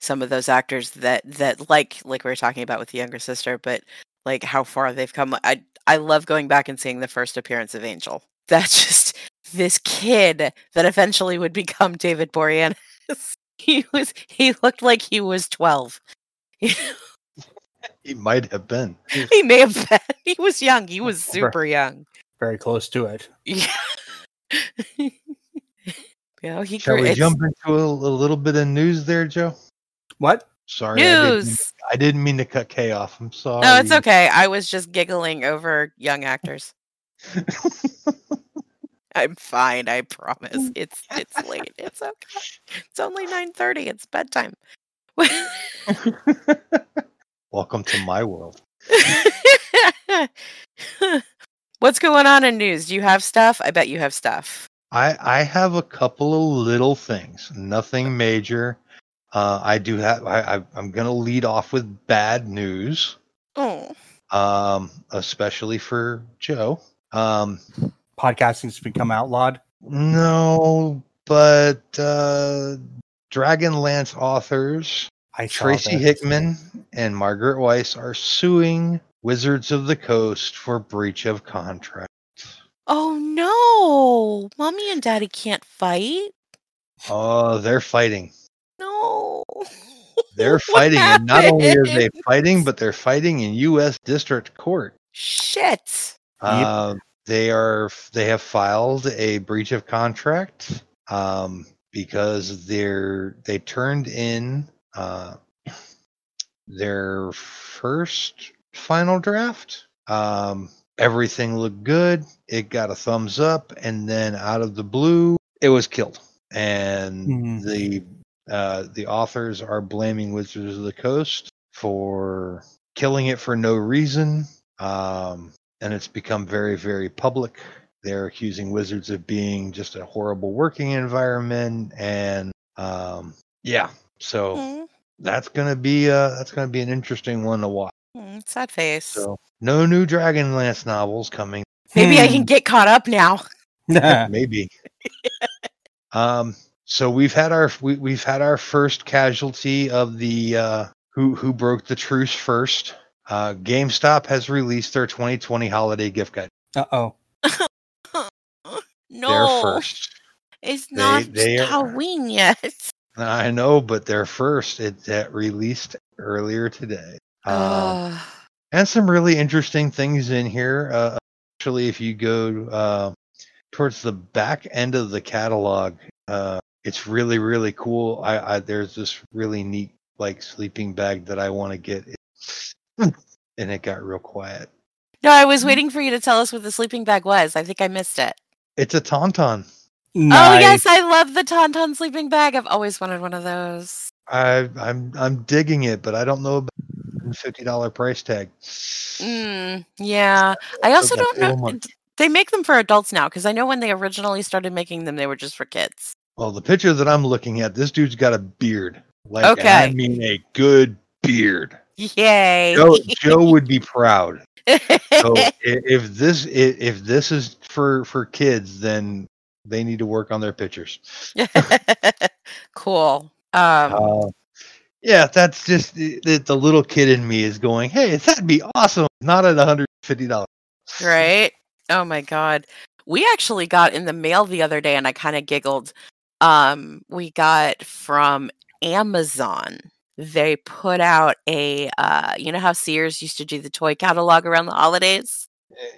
some of those actors that that like like we were talking about with the younger sister, but like how far they've come. I I love going back and seeing the first appearance of Angel. [LAUGHS] That's just this kid that eventually would become David Boreanaz. [LAUGHS] he was he looked like he was twelve. [LAUGHS] He might have been. he may have been. He was young. He was super young. Very close to it. Yeah. You know, he Shall grew. we jump into a, a little bit of news there, Joe? What? Sorry, I didn't, news. I didn't mean to cut Kay off. I'm sorry. No, it's okay. I was just giggling over young actors. [LAUGHS] I'm fine. I promise. [LAUGHS] It's it's late. It's okay. It's only nine thirty. It's bedtime. [LAUGHS] Welcome to my world. What's going on in news? Do you have stuff? I bet you have stuff. I I have a couple of little things, nothing major. Uh, I do have. I, I I'm gonna lead off with bad news, Oh, um, especially for Joe. Um, Podcasting's become outlawed. no, but uh, Dragonlance authors I saw Tracy this. Hickman and Margaret Weis are suing Wizards of the Coast for breach of contract. Oh no, mommy and daddy can't fight. Oh, they're fighting. No, They're [LAUGHS] fighting, and not only are they fighting, but they're fighting in U.S. District Court. Shit. Uh, they are they have filed a breach of contract um, because they're they turned in uh, their first final draft. Um, everything looked good. It got a thumbs up, and then out of the blue, it was killed. And Hmm. the uh, the authors are blaming Wizards of the Coast for killing it for no reason. Um, and it's become very, very public. They're accusing Wizards of being just a horrible working environment, and um, yeah, so Mm, that's gonna be uh, that's gonna be an interesting one to watch. Mm, sad face. So no new Dragonlance novels coming. Maybe I can Hmm. get caught up now. [LAUGHS] Maybe. um. So we've had our we, we've had our first casualty of the uh, who who broke the truce first. Uh, GameStop has released their 2020 holiday gift guide. uh oh. [LAUGHS] No, They're first. it's They- not they are- Halloween yet. [LAUGHS] I know, but they're first. It that released earlier today. Uh, and some really interesting things in here. Uh, actually, if you go uh, towards the back end of the catalog, uh, it's really really cool. I, I there's this really neat like sleeping bag that I want to get, [SNIFFS] and it got real quiet. no, I was waiting for you to tell us what the sleeping bag was. I think I missed it. It's a tauntaun. Oh yes, I love the Tauntaun sleeping bag. I've always wanted one of those. I I'm I'm digging it, but I don't know about the fifty dollar price tag. Mm, yeah, I also don't know. They make them for adults now because I know when they originally started making them, they were just for kids. Well, the picture that I'm looking at, this dude's got a beard. Like, and I mean a good beard. Yay! Joe, [LAUGHS] Joe would be proud. So [LAUGHS] if this if this is for for kids, then they need to work on their pictures. [LAUGHS] cool. Um, Uh, yeah, that's just the, the the little kid in me is going, "Hey, that'd be awesome." Not at 150 dollars. right? Oh my god. We actually got in the mail the other day and I kind of giggled. Um we got from Amazon. They put out a uh you know how Sears used to do the toy catalog around the holidays?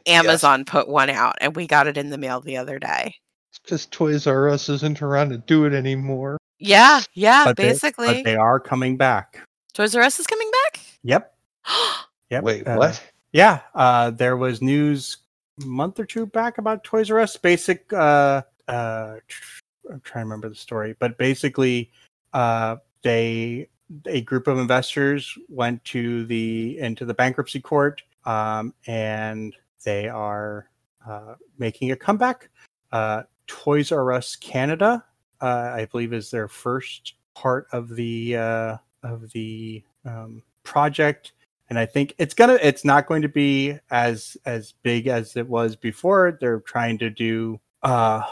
Amazon put one out and we got it in the mail the other day. It's because Toys R Us isn't around to do it anymore. Yeah, yeah, But they- basically. But they are coming back. Toys R Us is coming back? Yep. [GASPS] Yep. Wait, uh, what? Yeah, uh, there was news a month or two back about Toys R Us. Basic, uh, uh, tr- I'm trying to remember the story, but basically, uh, they a group of investors went to the into the bankruptcy court, um, and they are uh, making a comeback. Uh, Toys R Us Canada, uh, I believe, is their first part of the uh, of the um, project and I think it's gonna it's not going to be as as big as it was before. They're trying to do uh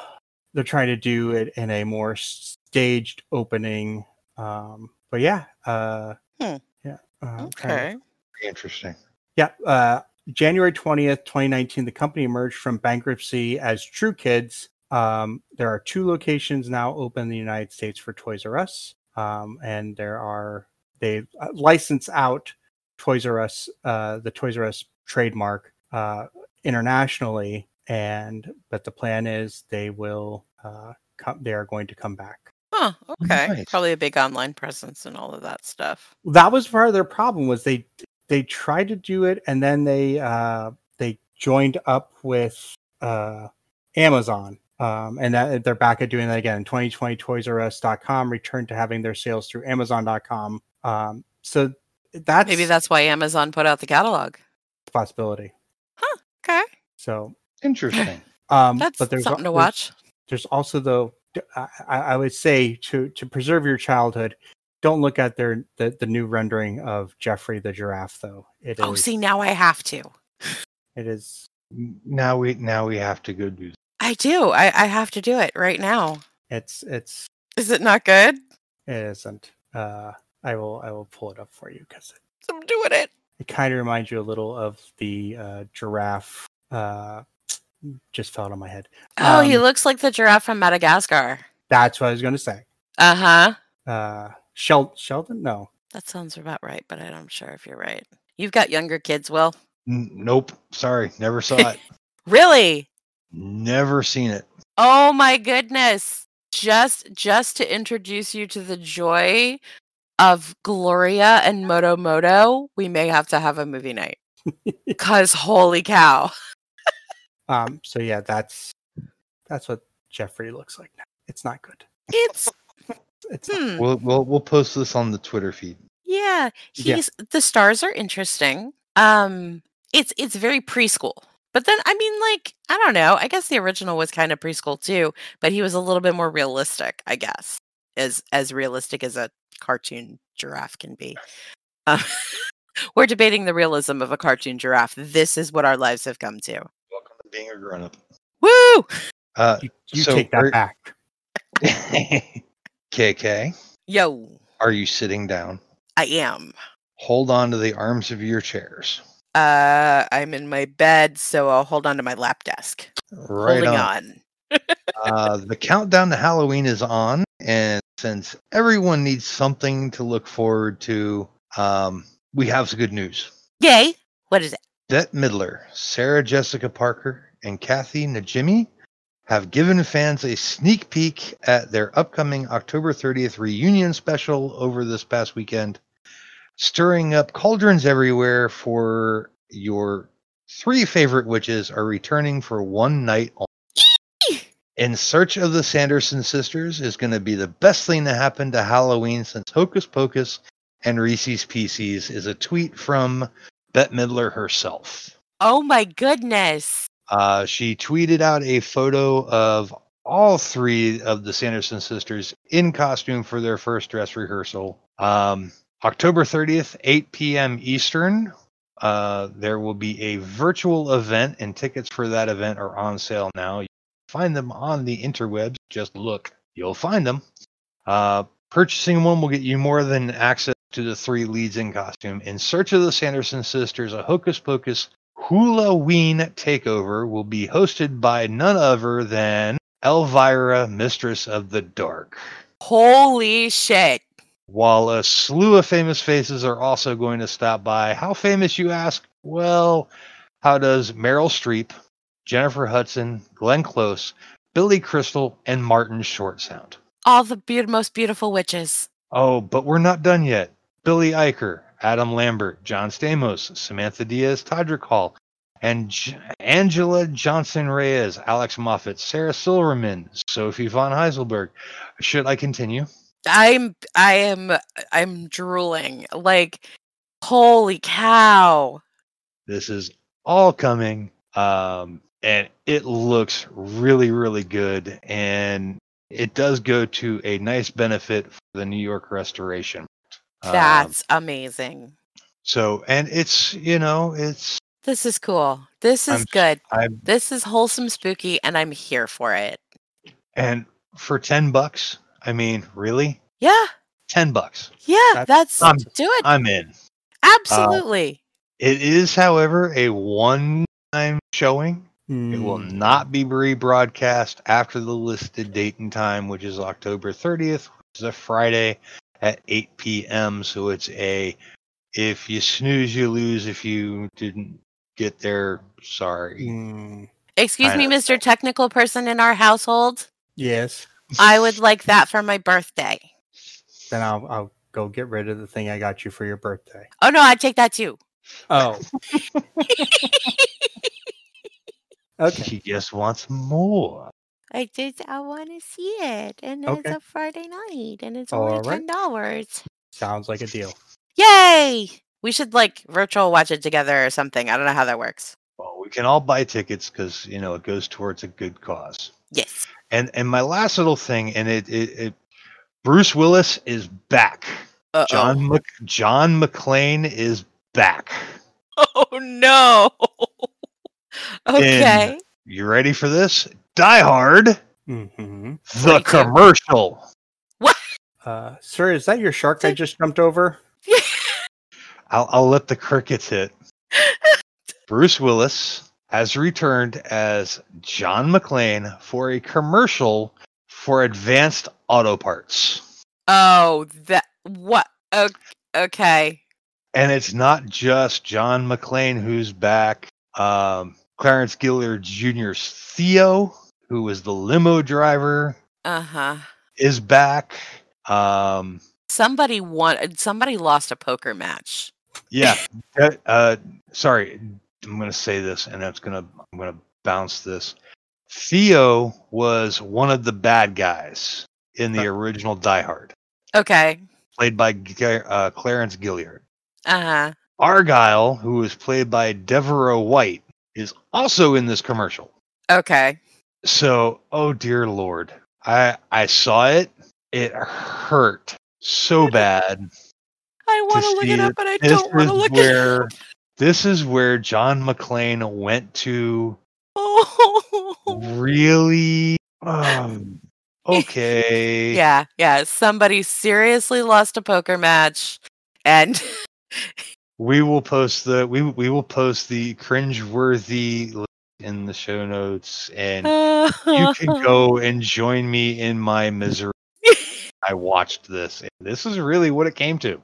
they're trying to do it in a more staged opening. Um but yeah, uh Hmm. yeah. Uh, I'm to- Okay. Interesting. yeah, uh, January 20th, 2019, the company emerged from bankruptcy as Tru Kids. Um, there are two locations now open in the United States for Toys R Us. Um, and there are, they uh, license out Toys R Us, uh, the Toys R Us trademark uh, internationally. And, but the plan is they will, uh, come, they are going to come back. Huh, okay. Nice. Probably a big online presence and all of that stuff. that was part of their problem was they they tried to do it and then they uh they joined up with uh amazon um and that, they're back at doing that again in 2020 toys r us.com returned to having their sales through amazon.com um so that's Maybe that's why Amazon put out the catalog. a possibility Okay. so Interesting. [LAUGHS] um That's but there's something to watch. there's also though I, I I would say to to preserve your childhood don't look at their the, the new rendering of geoffrey the giraffe though it is Oh, see, now I have to. it is now we now we have to go do. That. I do. I, I have to do it right now. it's it's Is it not good? It isn't. Uh, I will. I will pull it up for you because I'm doing it. it kind of reminds you a little of the uh, giraffe. Uh, [TSK] just fell out of my head. Oh, he Um, looks like the giraffe from Madagascar. That's what I was going to say. Uh huh. Uh, Shel- Sheldon? No. That sounds about right, but I'm not sure if you're right. You've got younger kids, Will. N- nope. Sorry. Never saw [LAUGHS] it. Really? Never seen it. Oh my goodness. Just just to introduce you to the joy of Gloria and Moto Moto, we may have to have a movie night. [LAUGHS] Cause holy cow. Um. So yeah, that's that's what Geoffrey looks like now. It's not good. It's [LAUGHS] It's not. hmm. We'll we'll we'll post this on the Twitter feed. Yeah, Yeah. he's the stars are interesting. Um it's it's very preschool. But then I mean like I don't know. I guess the original was kind of preschool too, but he was a little bit more realistic, I guess. As as realistic as a cartoon giraffe can be. Uh, [LAUGHS] we're debating the realism of a cartoon giraffe. This is what our lives have come to. Welcome to being a grown up. Woo! Uh, You, you so take that are- back. [LAUGHS] KK, Yo, are you sitting down? I am. Hold on to the arms of your chairs. Uh I'm in my bed, so I'll hold on to my lap desk. Right Holding on. on. uh, the countdown to Halloween is on, and since everyone needs something to look forward to, um, we have some good news. Yay! What is it? Bette Midler, Sarah Jessica Parker, and Kathy Najimy have given fans a sneak peek at their upcoming October 30th reunion special over this past weekend, stirring up cauldrons everywhere for your three favorite witches are returning for one night only. In Search of the Sanderson Sisters is going to be the best thing to happen to Halloween since Hocus Pocus and Reese's Pieces is a tweet from Bette Midler herself. Oh my goodness. Uh, she tweeted out a photo of all three of the Sanderson sisters in costume for their first dress rehearsal. Um, October 30th, 8 p.m. Eastern. Uh, there will be a virtual event, and tickets for that event are on sale now. You find them on the interwebs. Just look, you'll find them. Uh, purchasing one will get you more than access to the three leads in costume. In Search of the Sanderson Sisters, a Hocus Pocus Halloween takeover will be hosted by none other than Elvira, Mistress of the Dark. Holy shit. While a slew of famous faces are also going to stop by. How famous, you ask? Well, how does Meryl Streep, Jennifer Hudson, Glenn Close, Billy Crystal, and Martin Short sound? All the beau- most beautiful witches. Oh, but we're not done yet. Billy Eichner, Adam Lambert, John Stamos, Samantha Diaz, Todrick Hall, and J- Angela Johnson Reyes, Alex Moffat, Sarah Silverman, Sophie von Haselberg. Should I continue? I'm I am I'm drooling. Like holy cow. This is all coming, um, and it looks really, really good. And it does go to a nice benefit for the New York restoration. Um, That's amazing. so, and it's you know, it's This is cool. This is I'm- good. I'm This is wholesome spooky and I'm here for it. and for ten bucks, I mean, really, Yeah. ten bucks, Yeah, That's- that's I'm- do it. I'm in. Absolutely. It is, however, a one-time showing. It will Mm, not be rebroadcast after the listed date and time, which is October 30th, which is a Friday at 8 p.m. So it's a if you snooze, you lose. If you didn't get there, sorry. mm, Excuse I me, know. Mr. Technical Person in our household. yes. I would like that for my birthday. Then I'll I'll go get rid of the thing I got you for your birthday. Oh no, I'd take that too. Oh. [LAUGHS] okay. He just wants more. I did. I want to see it, and it's a Friday night, and it's All only right. ten dollars. Sounds like a deal. Yay! We should like virtual watch it together or something. I don't know how that works. Well, we can all buy tickets because you know it goes towards a good cause. Yes. And and my last little thing, and it it, it Bruce Willis is back. Uh John Mc, John McClane is back. Oh no. okay. You ready for this? Die Hard, hmm the 42. commercial. Uh, sir, is that your shark I just jumped over? [LAUGHS] I'll, I'll let the crickets hit. [LAUGHS] Bruce Willis has returned as John McClane for a commercial for Advanced Auto Parts. Oh, that what? Okay. And it's not just John McClane who's back. Um, Clarence Gilyard Jr.'s Theo, who was the limo driver, Uh huh. is back. Um, Somebody won. Somebody lost a poker match. yeah. [LAUGHS] uh, sorry, I'm going to say this, and that's going to I'm going to bounce this. Theo was one of the bad guys in the original Die Hard, Okay. played by uh, Clarence Gilyard. Uh huh. Argyle, who was played by De'voreaux White, is also in this commercial. Okay. So, oh dear lord, I I saw it. It hurt so [LAUGHS] bad. I want to look it up, it. but I don't want to look it where up. This is where John McClane went to Oh. really. Um, [LAUGHS] okay. Yeah, yeah. Somebody seriously lost a poker match, and [LAUGHS] We will post the we we will post the cringe-worthy in the show notes, and you can [LAUGHS] go and join me in my misery. I watched this. And this is really what it came to.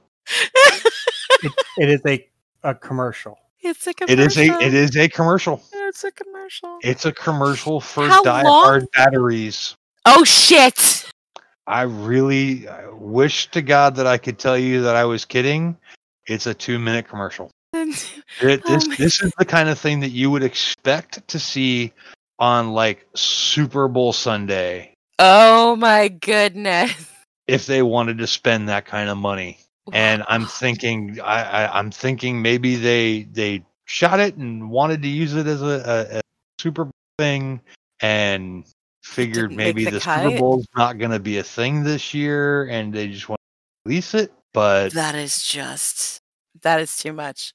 It is a, a commercial. it's a commercial. It is a it is a commercial. It's a commercial. It's a commercial for How die-hard batteries. Oh shit! I really I wish to God that I could tell you that I was kidding. It's a two minute commercial. It, [LAUGHS] Oh this my- this is the kind of thing that you would expect to see on like Super Bowl Sunday oh my goodness! if they wanted to spend that kind of money. And I'm thinking, I, I I'm thinking maybe they they shot it and wanted to use it as a, a, a Super Bowl thing, and figured maybe the the, Super. Bowl's not going to be a thing this year, and they just want to release it. But that is just that is too much.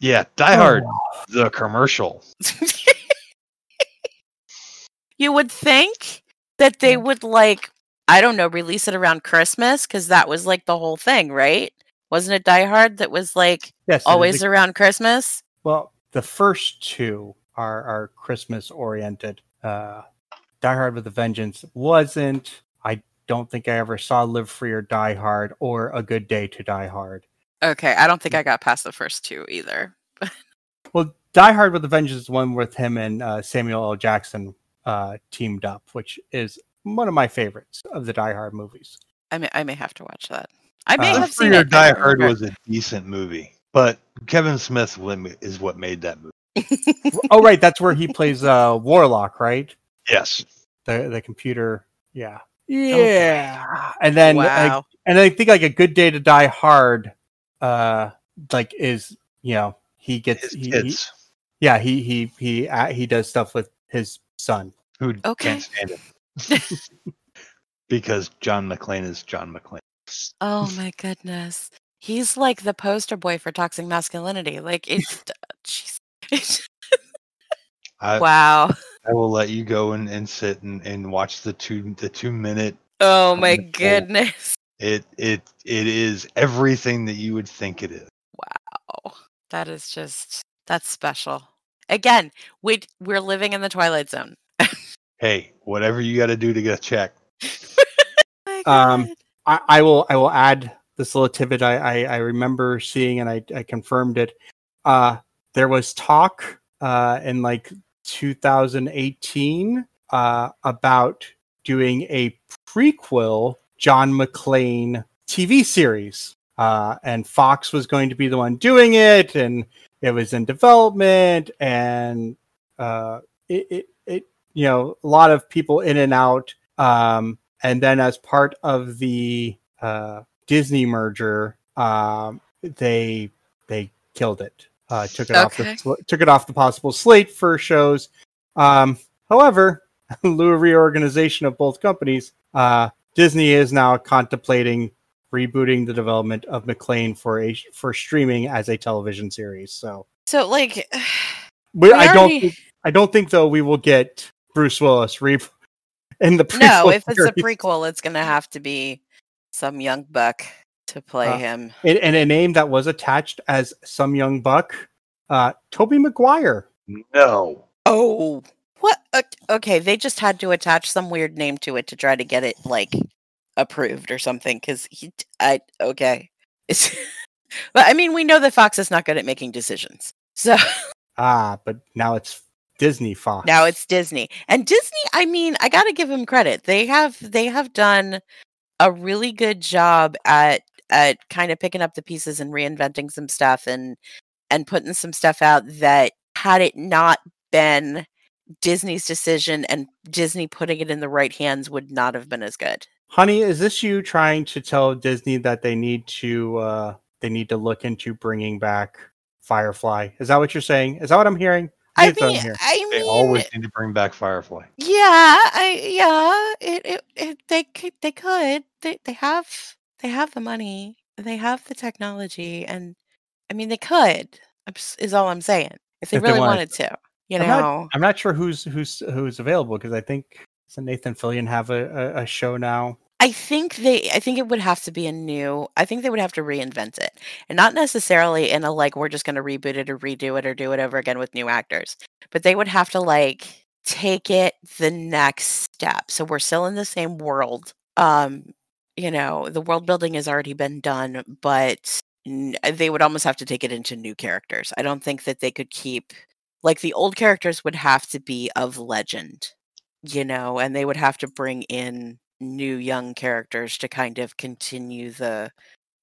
yeah, Die [LAUGHS] Hard, Oh, the commercial. [LAUGHS] you would think that they would like I don't know release it around Christmas because that was like the whole thing, right? Wasn't it Die Hard that was like yes. always a- around Christmas? well, the first two are are Christmas oriented. Uh, Die Hard with a Vengeance wasn't. I don't think I ever saw Live Free or Die Hard or A Good Day to Die Hard. Okay, I don't think I got past the first two either. [LAUGHS] Well, Die Hard with a Vengeance is one with him and uh, Samuel L. Jackson uh, teamed up, which is one of my favorites of the Die Hard movies. I may I may have to watch that. I may Uh, have seen it. Die Hard was a decent movie, but Kevin Smith lim- is what made that movie. [LAUGHS] oh, right, that's where he plays uh, Warlock, right? Yes. The the computer, yeah, yeah. And then wow. and I think like a good day to die hard, uh, like is you know he gets His he, he- yeah he he he uh, he does stuff with his son. who Okay. can't stand him. [LAUGHS] because John McClane is John McClane. Oh my goodness. He's like the poster boy for toxic masculinity. Like it's [LAUGHS] jeez. I, [LAUGHS] wow. I will let you go and, and sit and, and watch the two the two minute Oh my goodness. it it it is everything that you would think it is. Wow. that is just that's special. Again, we we're living in the twilight zone. Hey, whatever you got to do to get a check. [LAUGHS] My Um, I, I will I will add this little tidbit I, I I remember seeing and I I confirmed it. Uh, there was talk uh in like 2018 uh about doing a prequel John McClane TV series. Uh, and Fox was going to be the one doing it, and it was in development, and uh, it, it, it, you know, a lot of people in and out. Um, and then as part of the uh, Disney merger, um, they they killed it. Uh, took it off the took it off the possible slate for shows. Um, however, [LAUGHS] Lou reorganization of both companies, uh, Disney is now contemplating rebooting the development of McClane for a for streaming as a television series. So, So like [SIGHS] We I don't think, I don't think though we will get Bruce Willis re in the no, if it's a prequel, it's gonna have to be some young buck to play Uh, him. And, and a name that was attached as some young buck, uh, Tobey Maguire. No. Oh, what? Okay, they just had to attach some weird name to it to try to get it like approved or something. Because he, t- I okay, it's. [LAUGHS] but I mean, we know that Fox is not good at making decisions, so Ah, but now it's Disney Fox. now it's Disney and Disney. I mean, I got to give them credit. They have they have done a really good job at at kind of picking up the pieces and reinventing some stuff and and putting some stuff out that had it not been Disney's decision and Disney putting it in the right hands would not have been as good. Honey, is this you trying to tell Disney that they need to uh, they need to look into bringing back Firefly? Is that what you're saying? Is that what I'm hearing? I That's what I'm mean, hearing. I They mean, always need to bring back Firefly. yeah, I yeah, it, it, it they could they could they they have they have the money, they have the technology, and I mean they could. Is all I'm saying. If they If they really wanted wanted to, you I'm not- know. I'm not sure who's who's who's available because I think doesn't Nathan Fillion have a, a, a show now? I think they I think it would have to be a new I think they would have to reinvent it. And not necessarily in a like we're just going to reboot it or redo it or do it over again with new actors. But they would have to like take it the next step. So we're still in the same world. Um you know, the world building has already been done, but n- they would almost have to take it into new characters. I don't think that they could keep like the old characters would have to be of legend you know, and they would have to bring in new young characters to kind of continue the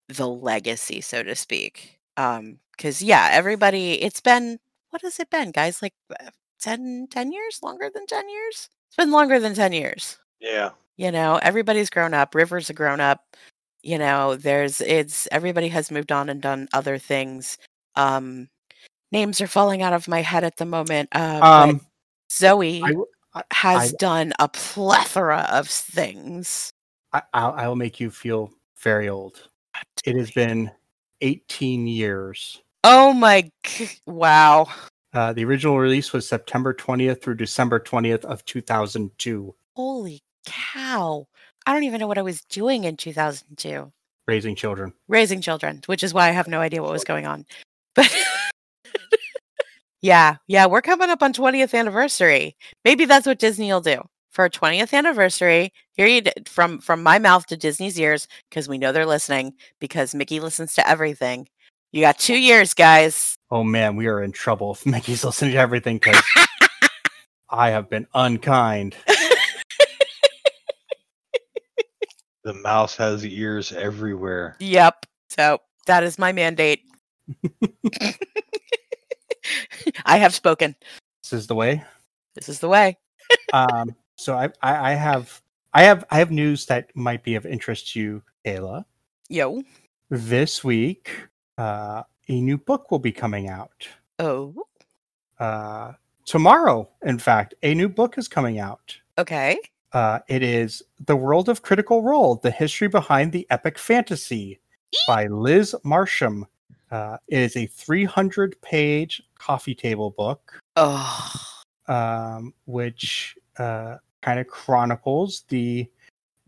the legacy, so to speak. Um, because yeah, everybody, it's been what has it been, guys? Like uh, 10, 10 years, longer than ten years. It's been longer than ten years. Yeah. You know, everybody's grown up. Rivers a grown up. You know, there's it's everybody has moved on and done other things. Um, names are falling out of my head at the moment. Uh, Um, Zoe I- has I- done a plethora of things. I, I'll, I'll make you feel very old. It has been 18 years. Oh my wow. Uh, the original release was September 20th through December 20th of 2002. Holy cow. I don't even know what I was doing in 2002. Raising children. Raising children, which is why I have no idea what was going on. But [LAUGHS] yeah, yeah, we're coming up on 20th anniversary. Maybe that's what Disney will do. For our 20th anniversary, here you d- from from my mouth to Disney's ears because we know they're listening because Mickey listens to everything. You got 2 years, guys. Oh man, we are in trouble if [LAUGHS] Mickey's listening to everything because [LAUGHS] I have been unkind. [LAUGHS] The mouse has ears everywhere. Yep. So that is my mandate. I have spoken. This is the way. This is the way. [LAUGHS] Um, so I, I, I have I have I have news that might be of interest to you, Kaila. Yo. This week, uh, a new book will be coming out. Oh. Uh, tomorrow, in fact, a new book is coming out. Okay. Uh, it is The World of Critical Role The History Behind the Epic Fantasy by Liz Marsham. Uh, it is a 300 page coffee table book, Oh. um, which uh, kind of chronicles the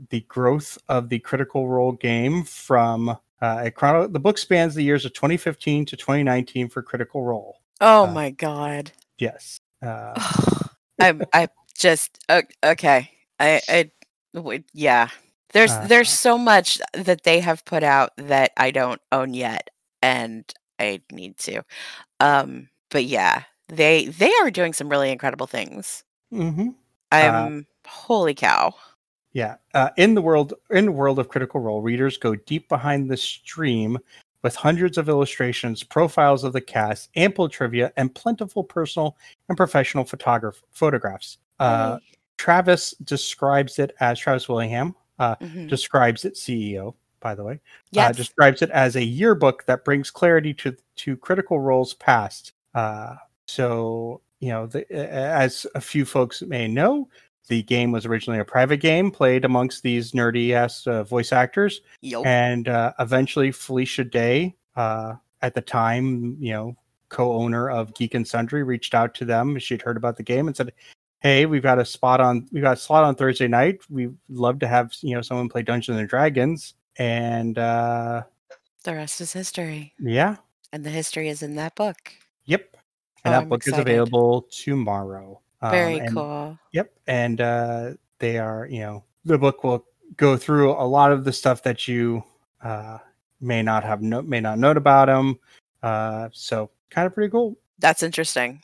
the growth of the Critical Role game from uh, it chrono- the book spans the years of 2015 to 2019 for Critical Role. Oh Uh, my god. Yes. Uh, I I just okay. I I would yeah. There's Uh, there's so much that they have put out that I don't own yet and I need to. Um but yeah, they they are doing some really incredible things. mhm. I'm holy cow. Yeah. Uh, in the world in the world of Critical Role, readers go deep behind the stream with hundreds of illustrations, profiles of the cast, ample trivia, and plentiful personal and professional photograph photographs. Uh. Travis describes it as Travis Willingham uh, Mhm. describes it CEO, by the way, uh, describes it as a yearbook that brings clarity to to Critical Role's past. Uh, so you know, the, as a few folks may know, the game was originally a private game played amongst these nerdy ass uh, voice actors, Yup. and uh, eventually Felicia Day, uh, at the time, you know, co-owner of Geek and Sundry, reached out to them. She'd heard about the game and said, "Hey, we've got a spot on, we've got a slot on Thursday night. We'd love to have you know someone play Dungeons and Dragons." And uh, The rest is history. yeah, And the history is in that book. yep. And Oh, that I'm book is available tomorrow. Um, Very and- cool. Yep, and uh, they are, you know, the book will go through a lot of the stuff that you uh, may not have no, may not know about them. Uh, so kind of pretty cool. That's interesting.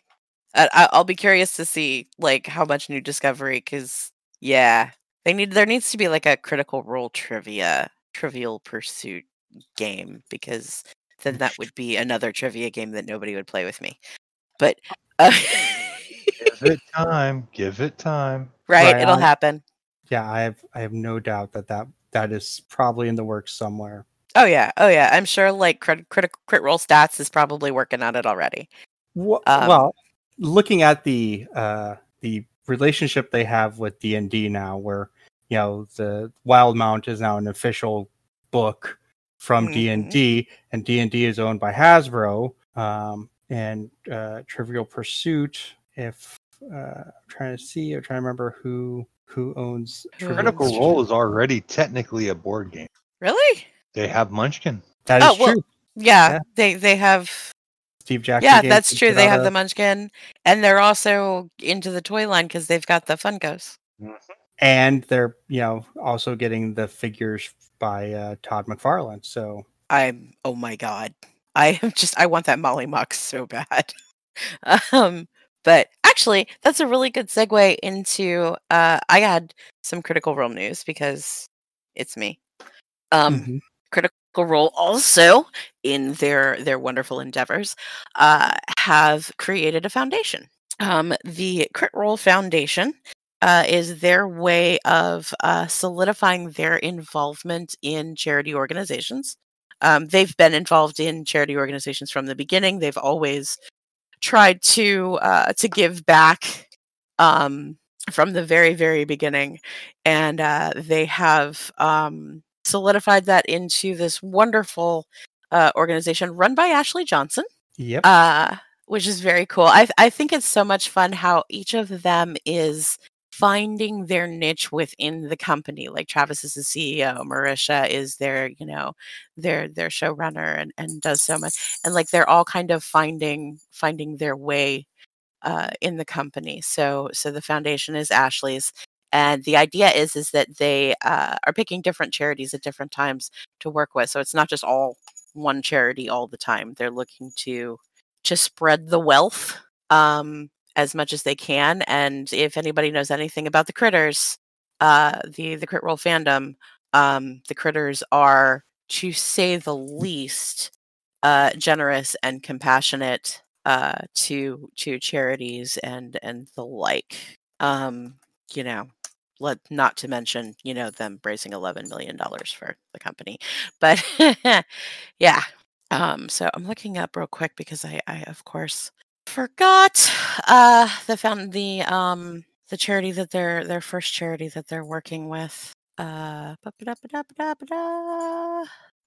I, I- I'll be curious to see like how much new discovery because yeah, they need there needs to be like a critical role trivia trivial pursuit game because then that would be another trivia game that nobody would play with me. But [LAUGHS] uh, Give it time. Give it time. right, Right it'll on. happen. Yeah, I have I have no doubt that that that is probably in the works somewhere. Oh yeah, oh yeah. I'm sure like crit crit crit role stats is probably working on it already. Wha- Um, well, looking at the uh, the relationship they have with D and D now, where you know the Wildemount is now an official book from D and D, and D and D is owned by Hasbro, um, and uh, Trivial Pursuit. If uh, I'm trying to see, I'm trying to remember who who owns Trivial Critical Pursuit. Role is already technically a board game. Really? They have Munchkin. That is Oh, well, true. Yeah, Yeah. they they have Steve Jackson. yeah, that's true. They have the Munchkin, and they're also into the toy line because they've got the Funkos. And they're you know also getting the figures by uh, Todd McFarlane. So I'm oh my god, [LAUGHS] I am just I want that Mollymauk so bad. [LAUGHS] um, but actually, that's a really good segue into. Uh, I had some Critical Role news because it's me. Um, Mhm. Critical Role also in their their wonderful endeavors uh, have created a foundation. Um, the Crit Role Foundation uh, is their way of uh, solidifying their involvement in charity organizations. Um, they've been involved in charity organizations from the beginning. They've always tried to uh, to give back um, from the very very beginning, and uh, they have um, solidified that into this wonderful uh, organization run by Ashley Johnson yep, uh, which is very cool. I I think it's so much fun how each of them is finding their niche within the company. Like Travis is the CEO, Marisha is their you know their their showrunner and and does so much, and like they're all kind of finding finding their way uh, in the company. So so the foundation is Ashley's. And the idea is is that they uh, are picking different charities at different times to work with. So it's not just all one charity all the time. They're looking to to spread the wealth um, as much as they can. And if anybody knows anything about the critters, uh, the the crit role fandom, um, the critters are, to say the least, uh, generous and compassionate uh, to to charities and and the like. Um, you know, let not to mention you know them raising eleven million dollars for the company, but [LAUGHS] yeah, um, so I'm looking up real quick because I, I of course forgot uh the found the um the charity that they're their first charity that they're working with. Uh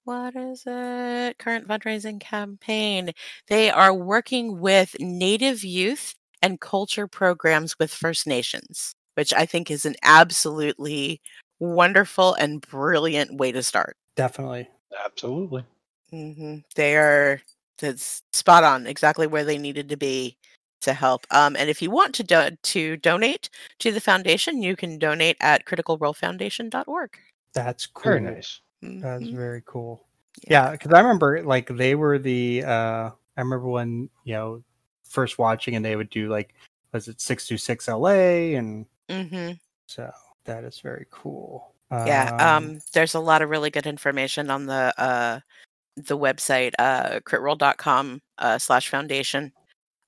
what is it? Current fundraising campaign. They are working with Native youth and culture programs with First Nations, which I think is an absolutely wonderful and brilliant way to start. definitely. Absolutely. hmm They are that's spot on, exactly where they needed to be to help. Um, and if you want to do- to donate to the foundation, you can donate at criticalrolefoundation.org. That's cool. Very nice. That's Mhm. very cool. Yeah. Yeah, because I remember like they were the. uh I remember when you know first watching and they would do like was it six two six LA and hmm so that is very cool. Yeah. Um, there's a lot of really good information on the uh, the website uh, critrole.com uh, slash foundation.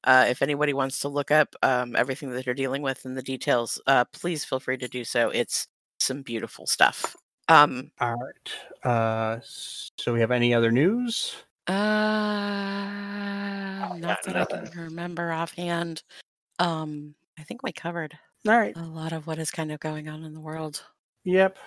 Uh, if anybody wants to look up um, everything that they're dealing with and the details, uh, please feel free to do so. It's some beautiful stuff. Um, all right. Uh, so we have any other news? uh, not got that I can remember offhand. Um, I think we covered All right. a lot of what is kind of going on in the world. Yep.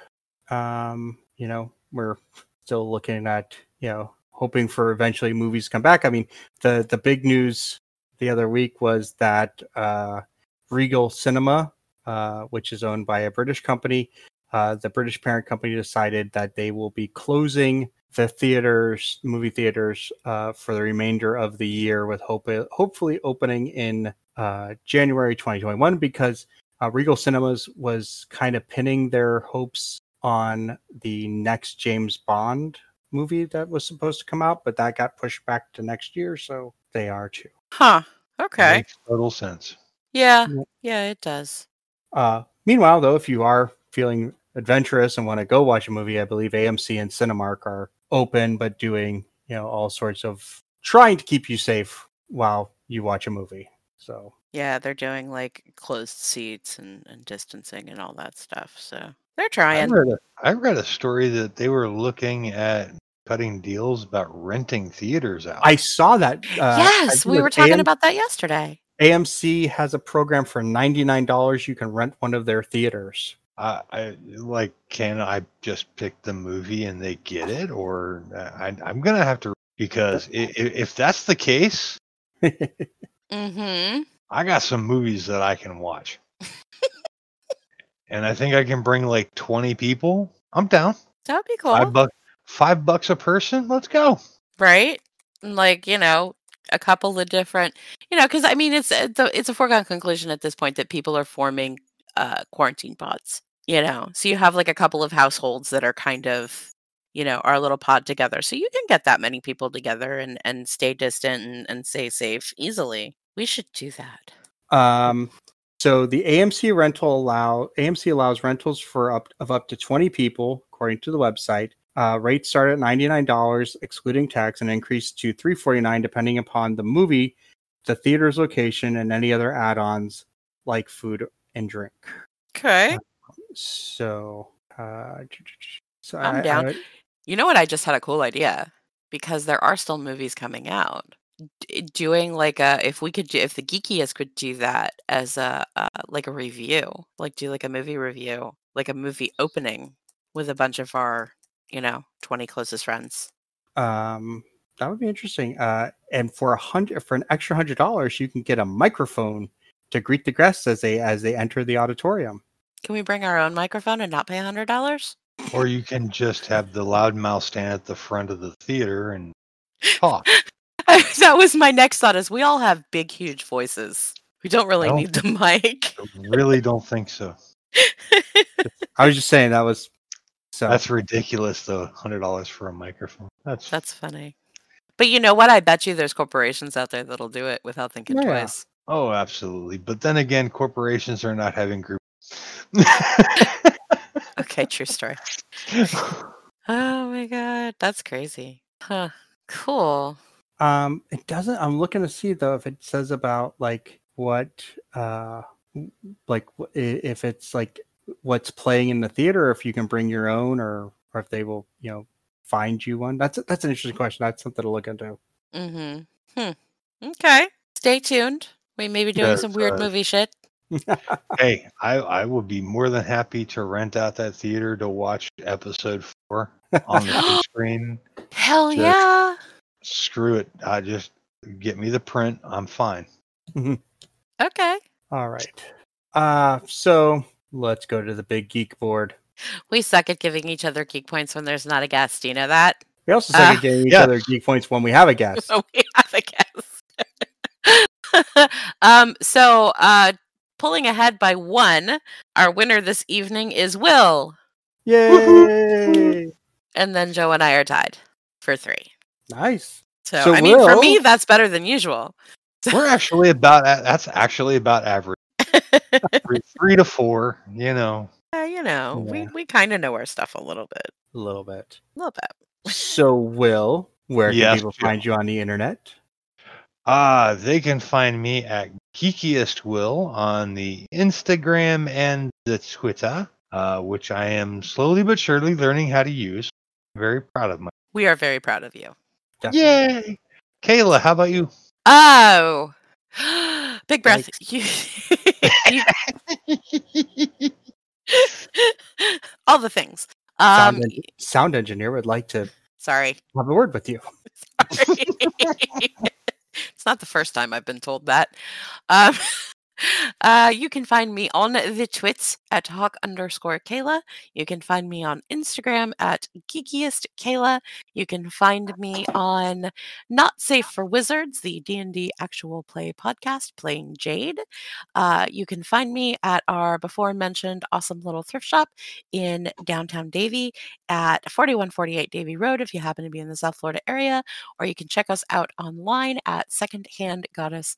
Um, you know, we're still looking at, you know, hoping for eventually movies come back. I mean, the the big news the other week was that uh Regal Cinema, uh, which is owned by a British company, uh, the British parent company decided that they will be closing the theaters, movie theaters, uh, for the remainder of the year, with hope hopefully opening in uh, January 2021 because uh, Regal Cinemas was kind of pinning their hopes on the next James Bond movie that was supposed to come out, but that got pushed back to next year, so they are too. Huh. Okay. Makes total sense. Yeah. Yeah. Yeah, it does. Uh, meanwhile, though, if you are feeling adventurous and want to go watch a movie, I believe AMC and Cinemark are open, but doing you know all sorts of trying to keep you safe while you watch a movie. So Yeah, they're doing like closed seats and, and distancing and all that stuff. So they're I trying. read, a, I read a story that they were looking at cutting deals about renting theaters out. I saw that. Uh, yes, we were talking AM about that yesterday. AMC has a program for ninety nine dollars. You can rent one of their theaters. I, I like. Can I just pick the movie and they get it, or uh, I, I'm gonna have to because [LAUGHS] i- i- if that's the case, [LAUGHS] Mm-hmm. I got some movies that I can watch, and I think I can bring like 20 people. I'm down. That would be cool. Five bucks. Five bucks a person. Let's go. right? Like you know, a couple of different, you know, because I mean, it's it's a, it's a foregone conclusion at this point that people are forming uh, quarantine pods. You know, so you have like a couple of households that are kind of, you know, are a little pod together. So you can get that many people together and and stay distant and, and stay safe easily. We should do that. Um, so the AMC rental allow AMC allows rentals for up of up to twenty people, according to the website. Uh, rates start at ninety nine dollars, excluding tax, and increase to three forty nine depending upon the movie, the theater's location, and any other add ons like food and drink. Okay. So, uh, so I'm I- down. I- You know what? I just had a cool idea because there are still movies coming out. D- doing like a if we could do if the geekiest could do that as a uh, like a review, like do like a movie review, like a movie opening with a bunch of our you know twenty closest friends. Um, that would be interesting. Uh, and for a hundred, for an extra hundred dollars, you can get a microphone to greet the guests as they as they enter the auditorium. Can we bring our own microphone and not pay a hundred dollars? Or you can just have the loudmouth stand at the front of the theater and [LAUGHS] talk. [LAUGHS] that was my next thought. Is we all have big, huge voices. We don't really don't need the mic. I really don't think so. [LAUGHS] I was just saying that was so. That's ridiculous, though. Hundred dollars for a microphone. That's That's funny. But you know what? I bet you there's corporations out there that'll do it without thinking Yeah. twice. oh, absolutely. But then again, corporations are not having group. [LAUGHS] Okay, true story. Oh my god, that's crazy. Huh. Cool. Um, it doesn't. I'm looking to see though if it says about like what uh, like if it's like what's playing in the theater, if you can bring your own, or or if they will you know find you one. That's that's an interesting question. That's something to look into. Mm-hmm. Hmm. Okay. Stay tuned. We may be doing Yes, some weird uh, movie shit. [LAUGHS] hey, I, I would be more than happy to rent out that theater to watch episode four [LAUGHS] on the big screen. [GASPS] Hell just- yeah. Screw it. I just get me the print. I'm fine. Okay. All right. Uh, so let's go to the big geek board. We suck at giving each other geek points when there's not a guest. Do you know that? We also suck Uh, at giving each yeah. other geek points when we have a guest. [LAUGHS] So we have a guest. [LAUGHS] um, so uh pulling ahead by one, our winner this evening is Will. Yay! And then Joe and I are tied for three. Nice. So, So I mean for me that's better than usual. [LAUGHS] We're actually about that's actually about average. Three, [LAUGHS] three to four. You know. Uh, you know, we, Yeah. we kind of know our stuff a little bit. A little bit. A little bit. So, Will, where can Yes, people Joe. find you on the internet? Uh, they can find me at Geekiest Will on the Instagram and the Twitter, uh, which I am slowly but surely learning how to use. Very proud of my. We are very proud of you. Definitely. Yay! Kaila, how about you? Oh, [GASPS] big breath. You, [LAUGHS] you- [LAUGHS] all the things. Um, Sound, en- sound engineer would like to sorry. have a word with you. [LAUGHS] Sorry. it's not the first time I've been told that. Um, Uh, you can find me on the twits at hawk underscore Kaila. You can find me on Instagram at geekiest Kaila. You can find me on Not Safe for Wizards, the D&D actual play podcast, playing Jade. Uh, you can find me at our before mentioned awesome little thrift shop in downtown Davie at 4148 Davie Road if you happen to be in the South Florida area, or you can check us out online at secondhandgoddess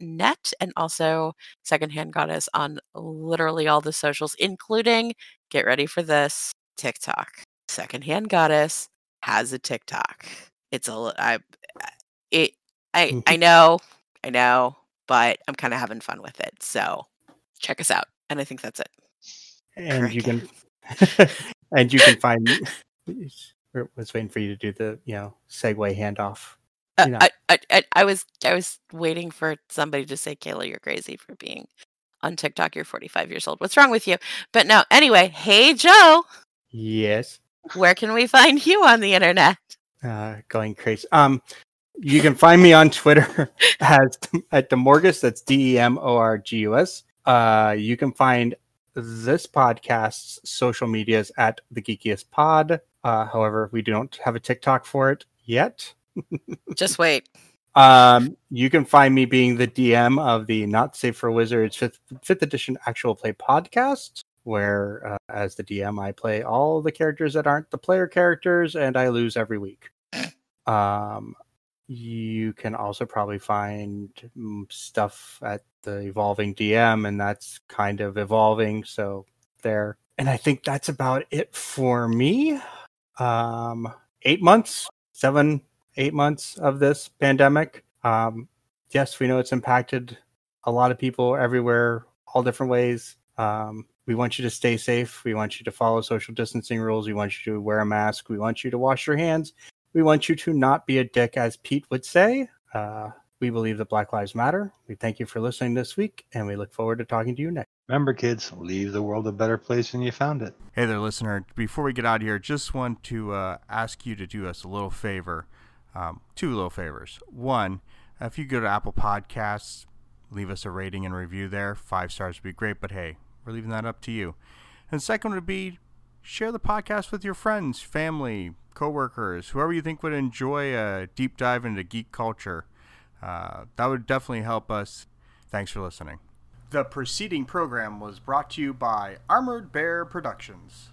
net and also secondhand goddess on literally all the socials including get ready for this tiktok. Secondhand goddess has a tiktok. It's a i it i i mm-hmm. know i know but i'm kind of having fun with it so check us out and i think that's it and you can [LAUGHS] and you can find [LAUGHS] I was waiting for you to do the you know segue handoff Uh, you know. I, I, I, I was I was waiting for somebody to say, Kaila, you're crazy for being on TikTok. You're 45 years old. What's wrong with you? But no, anyway, hey Joe, yes where can we find you on the internet? uh going crazy um you can find me on twitter [LAUGHS] as at demorgus that's d-e-m-o-r-g-u-s uh you can find this podcast's social medias at the geekiest pod uh however we don't have a tiktok for it yet Just wait. Um, you can find me being the DM of the Not Safe for Wizards fifth, fifth edition actual play podcast, where uh, as the DM I play all the characters that aren't the player characters, and I lose every week. Um, you can also probably find mm, stuff at the Evolving DM, and that's kind of evolving. So there, and I think that's about it for me. Um, eight months, seven, eight months of this pandemic. Um, yes, we know it's impacted a lot of people everywhere, all different ways. Um, we want you to stay safe. We want you to follow social distancing rules. We want you to wear a mask. We want you to wash your hands. We want you to not be a dick, as Pete would say. Uh, we believe that Black Lives Matter. We thank you for listening this week, and we look forward to talking to you next. Remember, kids, leave the world a better place than you found it. Hey there, listener. Before we get out of here, just want to uh, ask you to do us a little favor. Um, two little favors. One, if you go to Apple Podcasts, leave us a rating and review there. Five stars would be great, but hey, we're leaving that up to you. And second would be share the podcast with your friends, family, coworkers, whoever you think would enjoy a deep dive into geek culture. Uh, that would definitely help us. Thanks for listening. The preceding program was brought to you by Armored Bear Productions.